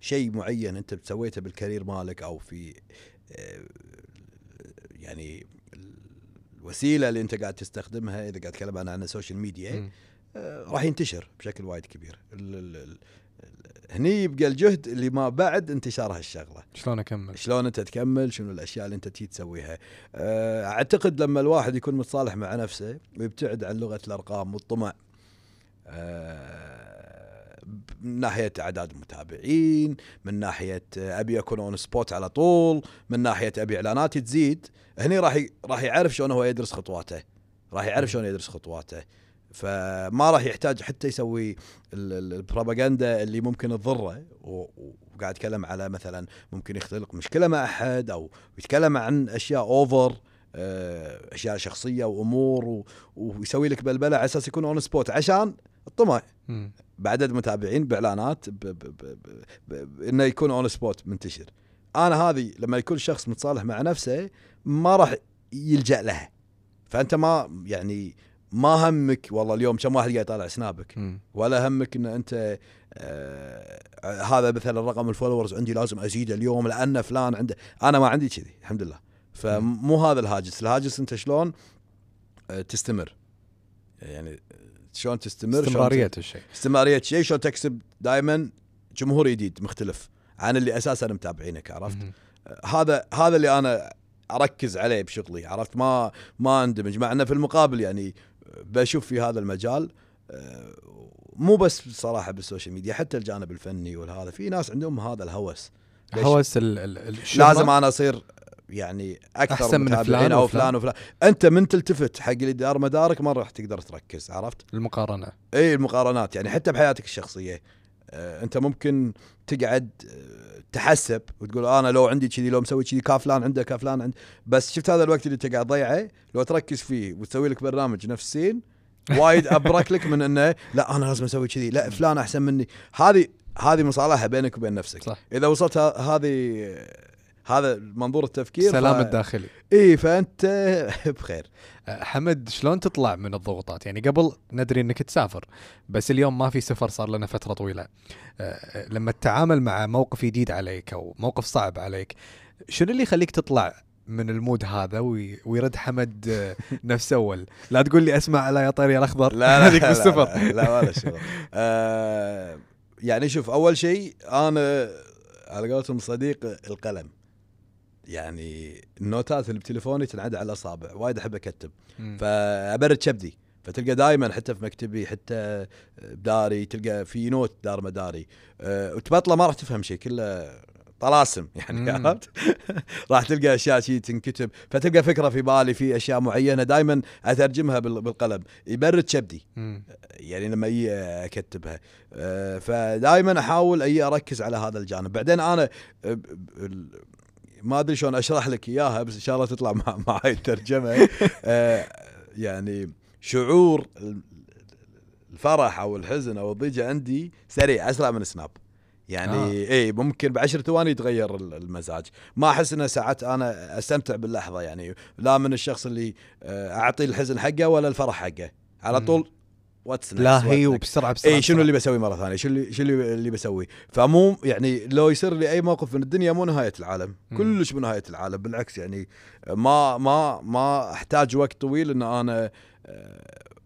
شيء معين انت سويته بالكارير مالك أو في آه، يعني الوسيلة اللي انت قاعد تستخدمها إذا قاعد اتكلم أنا عن ال social
media.
آه، راح ينتشر بشكل وايد كبير هني يبقى الجهد اللي ما بعد انتشار هالشغلة.
شلون أكمل؟
شلون أنت تكمل؟ شنو الأشياء اللي أنت تي تسويها؟ آه، أعتقد لما الواحد يكون متصالح مع نفسه ويبتعد عن لغة الأرقام والطمع آه، من ناحية أعداد المتابعين من ناحية أبي أكون on spot على طول من ناحية أبي اعلاناتي تزيد هني راح راح يعرف شلون هو يدرس خطواته راح يعرف شلون يدرس خطواته. فما راح يحتاج حتى يسوي ال- ال- البروباغندا اللي ممكن تضره. وقاعد اتكلم على مثلا ممكن يختلق مشكلة مع أحد أو يتكلم عن أشياء over آه، أشياء شخصية وأمور ويسوي لك بلبلة على أساس يكون on spot عشان الطمع. بعدد متابعين بإعلانات إنه يكون on spot منتشر. أنا هذه لما يكون شخص متصالح مع نفسه ما راح يلجأ لها. فأنت ما يعني ما همك والله اليوم كم واحد قاعد يطالع سنابك.
مم.
ولا همك إن أنت آه هذا مثلا رقم ال followers عندي لازم أزيده اليوم لأن فلان عنده أنا ما عندي كذي الحمد لله. فمو هذا الهاجس. الهاجس أنت شلون آه تستمر. يعني شلون تستمر شلون
استمرارية الشيء.
استمرارية شيء شلون تكسب. دائما جمهور جديد مختلف عن اللي أساسا متابعينك عرفت؟
مم.
هذا هذا اللي أنا أركز عليه بشغلي عرفت؟ ما ما أندمج مع إنه في المقابل يعني بشوف في هذا المجال آه، مو بس صراحة بالسوشيال ميديا حتى الجانب الفني والهذا في ناس عندهم هذا الهوس؟
هوس ال- ال- الشهرة؟
لازم أنا أصير يعني أكثر
أحسن من فلان أو.
فلان وفلان. أنت من تلتفت حق اللي دار مدارك ما راح تقدر تركز عرفت؟
المقارنة.
إي المقارنات يعني حتى بحياتك الشخصية. انت ممكن تقعد آه، تحسب وتقول أنا لو عندي كذي لو مسوي كذي كافلان عنده كافلان عنده بس شفت هذا الوقت اللي انت قاعد تضيعه لو تركز فيه وتسوي لك برنامج نفس سين وايد ابرك لك من انه لا أنا لازم أسوي كذي لا فلان احسن مني. هذه هذه مصالحه بينك وبين نفسك.
صح.
اذا وصلت هذه هذا منظور التفكير
السلام
ف...
الداخلي.
إي فأنت بخير.
أه، حمد شلون تطلع من الضغوطات؟ يعني قبل ندري إنك تسافر بس اليوم ما في سفر صار لنا فترة طويلة. أه، لما تتعامل مع موقف جديد عليك أو موقف صعب عليك شنو اللي يخليك تطلع من ال mood هذا وي- ويرد حمد أه، نفس أول؟ لا تقول لي أسمع على يا طيري الأخضر.
لا لا
هذيك
لا,
بالسفر.
لا, لا ولا شغل آه يعني شوف أول شيء أنا على قولتهم صديق القلم. يعني النوتات اللي بتليفوني تنعد على الأصابع وايد أحب
أكتب.
فأبرد كبدي فتلقى دائما حتى في مكتبي حتى بداري تلقى في نوت دار مداري. أه وتبطله ما راح تفهم شيء كله طلاسم يعني. عرفت؟ راح تلقى أشياء شي تنكتب. فتلقى فكرة في بالي في أشياء معينة دائما أترجمها بال- بالقلم. يبرد كبدي. يعني لما أجي أكتبها. أه فدائما أحاول أجي أركز على هذا الجانب. بعدين أنا أه، ما أدري شلون أشرح لك إياها بس إن شاء الله تطلع مع معي الترجمة أه يعني شعور ال- الفرح أو الحزن أو الضيقه عندي سريع أسرع من سناب يعني
آه.
آه. اي ممكن بعشر ثواني يتغير ال- المزاج ما أحس إنه ساعات أنا أستمتع باللحظة يعني لا من الشخص اللي آه، أعطي الحزن حقه ولا الفرح حقه على. طول واتس
لا هي وبسرعة بسرعة
اي شنو. اللي بسوي مرة ثانية؟ شنو اللي شنو اللي بسوي؟ فمو يعني لو يصير لي أي موقف من الدنيا مو نهاية العالم.
مم.
كلش مو نهاية العالم بالعكس يعني ما ما ما أحتاج وقت طويل إن أنا آه،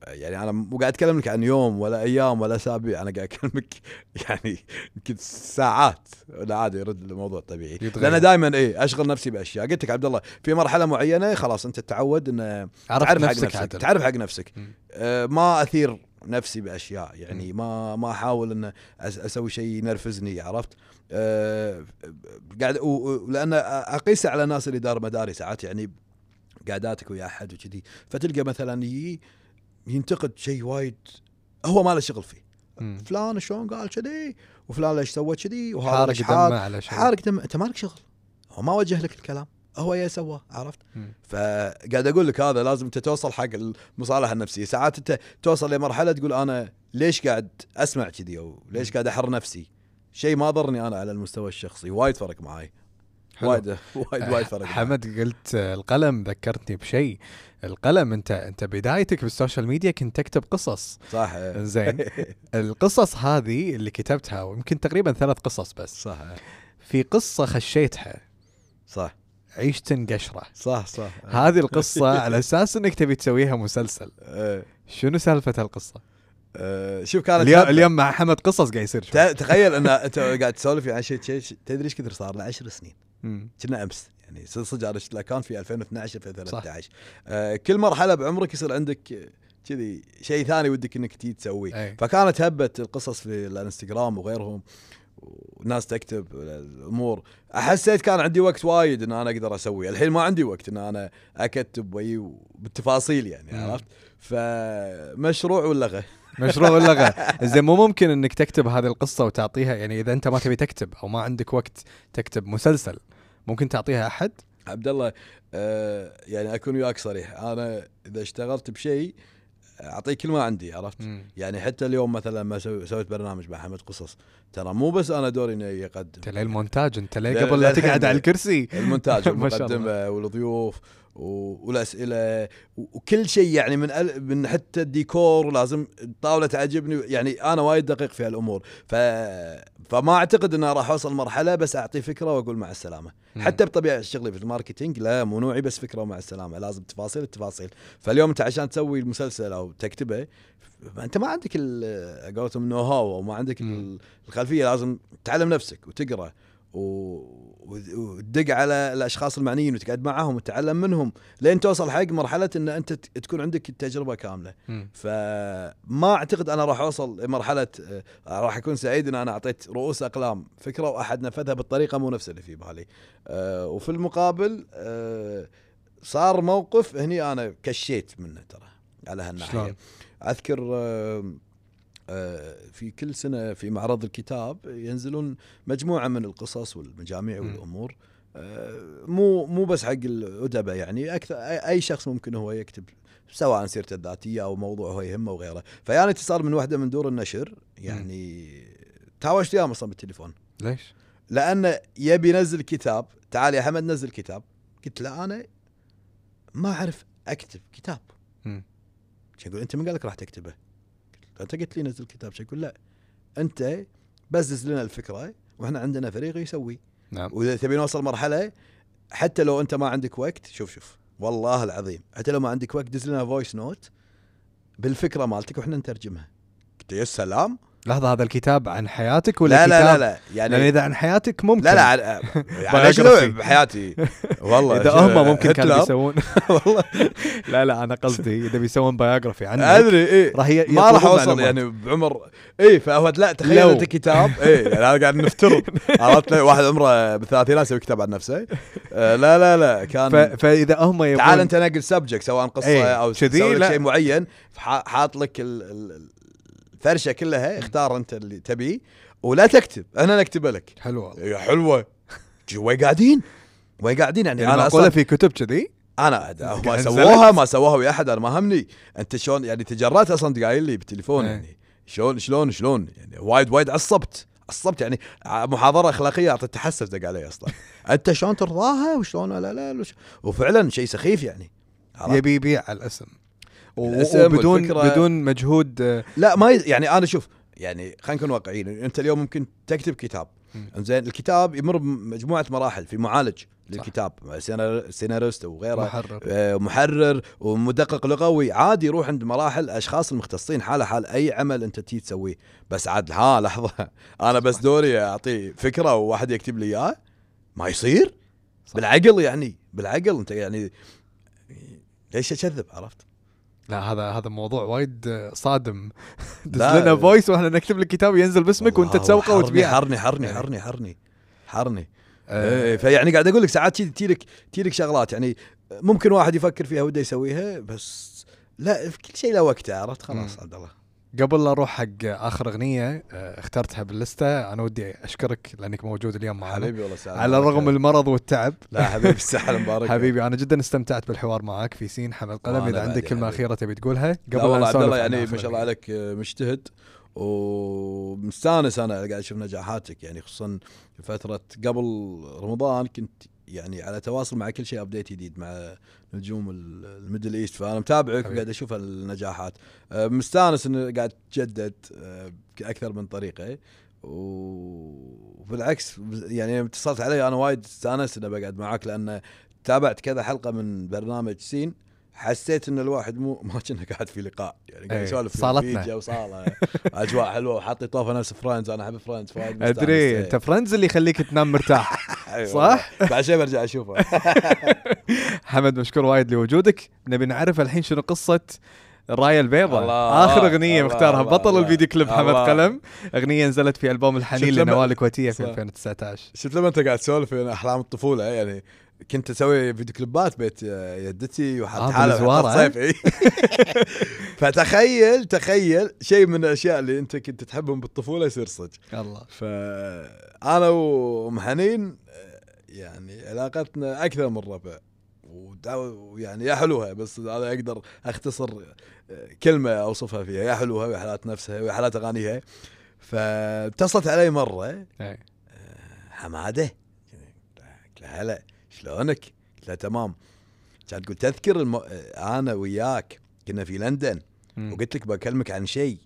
يعني أنا مو قاعد أتكلم لك عن يوم ولا أيام ولا أسابيع أنا قاعد أكلمك يعني يمكن ساعات. لا عادي يرد الموضوع طبيعي.
يتغير.
لأن دائما اي أشغل نفسي بأشياء. قلت لك عبد الله في مرحلة معينة خلاص أنت تتعود
إن
تعرف حق
نفسك
نفسك. تعرف حق نفسك. آه، ما أثير نفسي بأشياء. يعني ما ما أحاول إن أسوي شيء ينرفزني عرفت؟ أه قاعد لأن أقيس على الناس اللي دار مداري ساعات يعني قعداتك ويا أحد وكذي. فتلقى مثلا يجي ينتقد شيء وايد هو ما له شغل فيه.
مم.
فلان شلون قال كذي؟ وفلان ليش سوى كذي؟ وهذا
حارق دمه على شيء
حارق دم أنت مالك شغل؟ هو ما وجه لك الكلام. هو يا سواه عرفت؟
مم.
فقاعد أقول لك هذا لازم أنت توصل حق المصالحة النفسية. ساعات أنت توصل لمرحلة تقول أنا ليش قاعد أسمع كذي أو ليش قاعد أحر نفسي؟ شيء ما ضرني أنا على المستوى الشخصي. وايد فرق
حلو.
وايد وايد وايد فرق.
حمد قلت القلم ذكرتني بشيء. القلم أنت أنت بدايتك بال social media كنت تكتب قصص.
صح.
زين القصص هذه اللي كتبتها ويمكن تقريبا ثلاث قصص بس.
صح.
في قصة خشيتها.
صح.
عيشت قشرة.
صح صح.
هذه القصة على أساس إنك تبي تسويها مسلسل.
آه،
شنو سالفة القصة
آه، شوف كانت
اليوم. اليوم مع حمد قصص قاعد يصير شوي.
تخيل إن أنت قاعد تسولف عن شيء شيء تدري إيش كثر صار؟ له 10 سنين. كنا أمس. يعني صدق شفت الاكونت في 2012 2013 آه كل مرحلة بعمرك يصير عندك كذي شيء ثاني ودك إنك تجي تسويه.
أي.
فكانت هبه القصص في الانستغرام وغيرهم. وناس تكتب الأمور. حسيت كان عندي وقت وايد إن أنا أقدر أسوي. الحين ما عندي وقت إن أنا أكتب وي بالتفاصيل يعني. عرفت؟ فمشروع ولغى
مشروع ولا غير. زين مو ممكن إنك تكتب هذه القصة وتعطيها يعني إذا أنت ما تبي تكتب أو ما عندك وقت تكتب مسلسل ممكن تعطيها أحد؟
عبد الله آه يعني أكون وياك صريح. أنا إذا اشتغلت بشيء أعطيك كل ما عندي عرفت؟ يعني حتى اليوم مثلا ما سوي سويت برنامج مع حمد قصص. ترى مو بس أنا دوري اني اقدم
انت المونتاج أنت ليه قبل
لا
تقعد. على الكرسي؟
المونتاج. والمقدمه والضيوف. والأسئلة وكل شيء يعني من من حتى الديكور لازم الطاولة تعجبني يعني أنا وايد دقيق في هالأمور. ف فما أعتقد ان راح أوصل مرحلة بس أعطي فكرة وأقول مع السلامة.
مم.
حتى بطبيعة شغلي في ال marketing لا مو نوعي بس فكرة ومع السلامة. لازم تفاصيل التفاصيل. فاليوم أنت عشان تسوي المسلسل أو تكتبه انت ما عندك قولتهم النو هاو أو ما عندك
مم.
ال- الخلفية لازم تعلم نفسك وتقرأ. وتدق على الأشخاص المعنيين وتقعد معهم وتتعلم منهم لين توصل حق مرحلة إن أنت تكون عندك التجربة كاملة
مم.
فما أعتقد أنا راح أوصل لمرحلة آه، راح أكون سعيد إن أنا أعطيت رؤوس أقلام فكرة وأحد نفذها بالطريقة مو نفس اللي في بالي آه، وفي المقابل آه، صار موقف هني أنا كشيت منه ترى على هالناحية؟ أذكر في كل سنة في معرض الكتاب ينزلون مجموعة من القصص والمجاميع. والأمور آه، مو مو بس حق الأدباء يعني أكثر أي أي شخص ممكن هو يكتب سواء سيرته الذاتية أو موضوع هو يهمه وغيره فيعني اتصال من واحدة من دور النشر يعني تهاوشت وياه أصلا بالتليفون
ليش؟
لأنه يبي ينزل كتاب تعال يا حمد نزل كتاب قلت له أنا ما أعرف أكتب كتاب يقول أنت من قال لك راح تكتبه؟ قلت له، انت قلت لي نزل كتاب شو يقول لا انت بس دز لنا الفكرة وإحنا عندنا فريق يسوي.
نعم.
وإذا تبي نوصل مرحلة حتى لو أنت ما عندك وقت شوف شوف والله العظيم حتى لو ما عندك وقت دز لنا voice note بالفكرة مالتك وإحنا نترجمها. قلت يا سلام.
لحظة هذا الكتاب عن حياتك ولا
لا لا لا؟ لا يعني
يعني اذا عن حياتك ممكن
لا لا على- يعني شنو
Biography.
بحياتي والله إذا
هم ممكن كانوا؟ بيسوون
والله
لا لا أنا قصدي إذا بيسوون biography عنك
أدري إيه
راح
ما راح
أوصل.
يعني بعمر اي فهو لا تخيل. أنت كتاب اي يعني هذا قاعد نفترض عرفت واحد عمره بالثلاثينات يسوي كتاب عن نفسه آه لا لا لا كان.
فإذا هم يبون
تعال أنت نقل subject سواء قصة
إيه، أو.
شيء معين حاط لك الفرشة كلها اختار أنت اللي تبيه ولا تكتب. أنا نكتب لك.
حلو والله
يا حلوة. وين قاعدين؟ وين قاعدين؟ يعني,
يعني أنا
أصلا
في كتب كذي؟
أنا ما سووها ما سووها ويا أحد أنا ما همني. أنت شلون؟ يعني تجرات أصلا قايل لي بالتليفون
إيه.
يعني شلون شلون شلون؟ يعني وايد وايد عصبت. عصبت يعني محاضرة أخلاقية أعطيت تحسف دق علي أصلا. أنت شلون ترضاها؟ وشلون؟ لا لا لا وفعلا شيء سخيف يعني؟
يبي يبيع على الاسم.
الاسم
وبدون
والفكرة.
بدون مجهود آه،
لا ما. يعني أنا شوف يعني خلينا نكون واقعيين أنت اليوم ممكن تكتب كتاب. زين الكتاب يمر بمجموعه مراحل في معالج للكتاب سينار- سيناريست وغيره
محرر
آه، محرر ومدقق لغوي عادي يروح عند مراحل أشخاص المختصين حاله حال أي عمل أنت تي تسويه بس عاد ها لحظة أنا بس دوري أعطيه فكرة وواحد يكتب لي اياه ما يصير
صح.
بالعقل يعني بالعقل أنت يعني ليش أكذب عرفت؟
لا هذا هذا موضوع وايد صادم دز. لنا voice وإحنا نكتب لك كتاب ينزل باسمك
وأنت
تسوقه وتبيعه
حرني حرني
إيه.
حرني حرني حرني
آه،
إيه، فيعني قاعد أقول لك ساعات تجيلك تجيلك شغلات يعني ممكن واحد يفكر فيها وده يسويها بس لا في كل شيء له وقته عرفت خلاص. عبد الله
قبل لا أروح حق آخر أغنية آه، اخترتها باللستة أنا ودي أشكرك لأنك موجود اليوم معنا.
حبيبي والله سعد
على الرغم المرض والتعب.
لا حبيبي السحر مبارك.
حبيبي أنا جدا استمتعت بالحوار معك في سين حمد قلم
إذا
عندك كلمة
حبيبي.
أخيرة تبي تقولها قبل
والله
لا
عبد
نسولف
الله
عن
يعني ما شاء الله. عليك آه، مجتهد ومستانس أنا قاعد أشوف نجاحاتك يعني خصوصا فترة قبل رمضان كنت يعني على تواصل مع كل شيء ابديت جديد مع نجوم ال- ال Middle East. فأنا
متابعك.
وقاعد أشوف النجاحات. آه، مستانس انه قاعد تجدد آه، بأكثر من طريقة. وبالعكس يعني اتصلت علي أنا وايد استانست إني بقعد معاك لأن تابعت كذا حلقة من برنامج سين. حسيت إن الواحد مو ما كنا قاعد في لقاء يعني قاعد
إيه،
يسولف في
صالتنا.
وصالة أجواء حلوة وحاطي طوفة نفس Friends أنا أحب Friends وايد.
أدري
إيه.
أنت Friends اللي يخليك تنام مرتاح
أيوة
صح؟
بعد شوي برجع أشوفه
حمد مشكور وايد لوجودك نبي نعرف الحين شنو قصة الرايه البيضاء آخر
الله،
مختارها
الله،
بطل
الله.
ال video clip
حمد.
قلم أغنية نزلت في ألبوم الحنين لنوال الكويتية في
صح.
2019
شفت لما أنت قاعد تسولف أحلام الطفولة يعني كنت أسوي فيديو كليبات بيت يدتي وحط
آه،
صيف إي. فتخيل تخيل شيء من الأشياء اللي أنت كنت تحبهم بالطفولة يصير صدق.
الله
فأنا وأم حنين آه، يعني علاقتنا أكثر من ربع. ويعني يا حلوها بس أنا أقدر أختصر آه، كلمة أوصفها فيها. يا حلوها ويا حالات نفسها ويا حالات أغانيها. فاتصلت علي مرة
إيه.
حمادة. قلت لها هلا. شلونك؟ قلت لها تمام كانت تقول تذكر الم... أنا وياك كنا في لندن
مم.
وقلت لك بكلمك عن شيء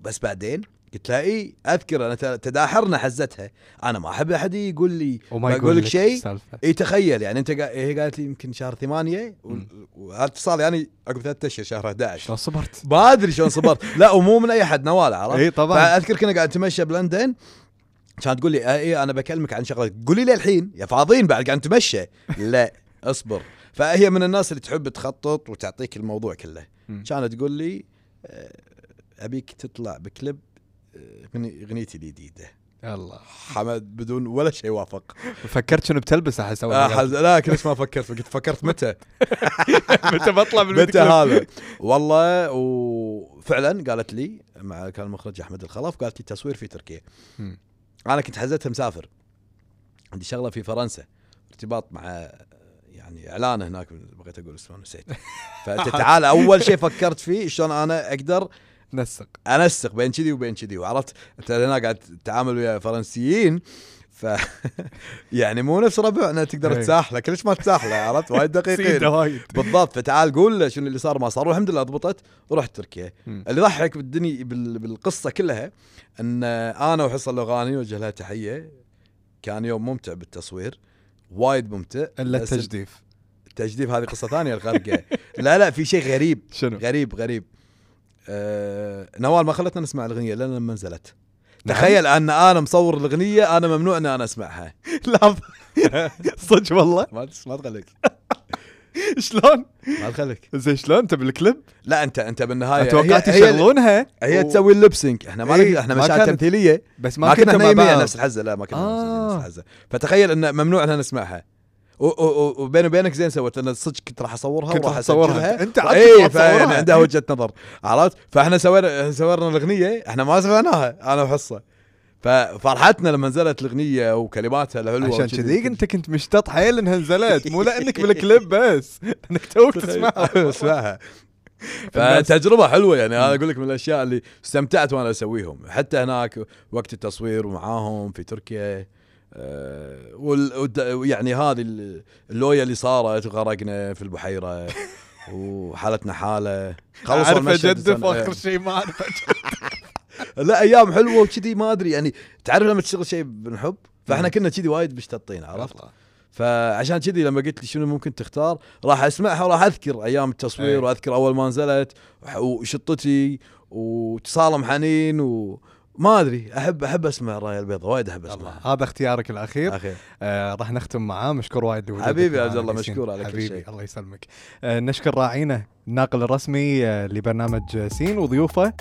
بس بعدين قلت لها اي أذكر أنا تداحرنا حزتها أنا ما أحب أحد يقول لي
وما
بقول
يقول
لك شيء. اي تخيل يعني أنت قا... هي قالت لي يمكن شهر ثمانية و-
مم.
وهذا اتصال يعني عقب ثلاثة أشهر شهر 11
شلون صبرت؟
ما أدري شلون صبرت لا ومو من أي احد نوال عرفت
اي طبعا
فأذكر كنا قاعد نتمشى بلندن كانت تقول لي آه اي أنا بكلمك عن شغلة. قولي لي الحين يا فاضيين بعد قاعد نتمشى. لا اصبر. فهي من الناس اللي تحب تخطط وتعطيك الموضوع كله. كانت تقول لي آه، أبيك تطلع بكليب آه، أغني- أغنيتي الجديدة.
يلا
حمد بدون ولا شيء وافق.
فكرت شنو بتلبس احس اول
آه، لا كلش ما فكرت. قلت فكرت متى.
متى بطلع بالفيديو
متى؟ هذا؟ والله وفعلا قالت لي مع كان المخرج أحمد الخلف قالت لي تصوير في تركيا. أنا كنت حزتها مسافر. عندي شغلة في فرنسا ارتباط مع يعني إعلان هناك بغيت أقول اسمه نسيت. فأنت تعال أول شيء فكرت فيه شلون أنا أقدر
نسق.
أنسق بين كذي وبين كذي وعرفت أنت هنا قاعد تتعامل ويا فرنسيين. ف يعني مو نفس ربعنا تقدر
إيه.
تساحله كلش ما تساحله عرفت؟ وايد دقيقين.
وايد.
بالضبط فتعال قول له شنو اللي صار ما صار والحمد لله ضبطت ورحت تركيا. اللي ضحك بالدنيا بال- بالقصة كلها إن أنا وحصة اللغاني وجه لها تحية. كان يوم ممتع بالتصوير وايد ممتع. إلا
التجديف.
التجديف هذه قصة ثانية الغرقه لا لا في شيء غريب.
شنو؟
غريب غريب. آه نوال ما خلتنا نسمع الأغنية لين لما نزلت. تخيل أن أنا مصور الأغنية أنا ممنوع ان أنا أسمعها.
لا. صدق والله.
ما ما تخليك.
شلون؟
ما تخليك.
زين شلون؟ انت بالكليب؟
لا أنت أنت بالنهاية.
توقعت يشغلونها؟
هي
و-
تسوي ال lip sync
إحنا
ما نقدر
إحنا
مشاهد تمثيلية.
بس
ما,
ما
كنا. نفس الحزة. لا ما كنا
آه.
نفس الحزة. فتخيل انه ممنوع إن نسمعها وبيني وبينك زين سويت لأن صدق كنت راح أصورها
كنت راح أنت عاد إي تصورها.
عندها وجهة نظر عرفت؟ فإحنا سوينا سوينا الأغنية إحنا ما سمعناها أنا وحصة. ففرحتنا لما نزلت الأغنية وكلماتها الحلوة
عشان. كذي أنت كنت مشتاط حيل إنها نزلت مو لأنك بالكليب بس. أنك توك تسمعها.
اسمعها. فتجربة حلوة يعني أنا أقول لك من الأشياء اللي استمتعت وأنا أسويهم. حتى هناك وقت التصوير ومعاهم في تركيا. آه، وال- والد- يعني هذه ال- اللوية اللي صارت وغرقنا في البحيرة وحالتنا حالة.
عارف
المشهد أجدف
آخر شيء ما أعرف
لا أيام حلوة وكذي ما أدري يعني تعرف لما تشتغل شيء بنحب فإحنا كنا كذي وايد مشتطين عرفت؟ فعشان كذي لما قلت لي شنو ممكن تختار راح اسمعها وراح أذكر أيام التصوير
أي.
وأذكر أول ما نزلت وشطتي واتصالم حنين وما أدري احب أحب أسمع الرايه البيضاء وايد أحب
الله
اسمعها
هذا اختيارك الأخير.
اخير
آه راح نختم معاه مشكور وايد لوجودك
حبيبي عبد الله،. مشكور على كل شيء.
الله يسلمك. آه نشكر راعينا الناقل الرسمي آه لبرنامج سين وضيوفه.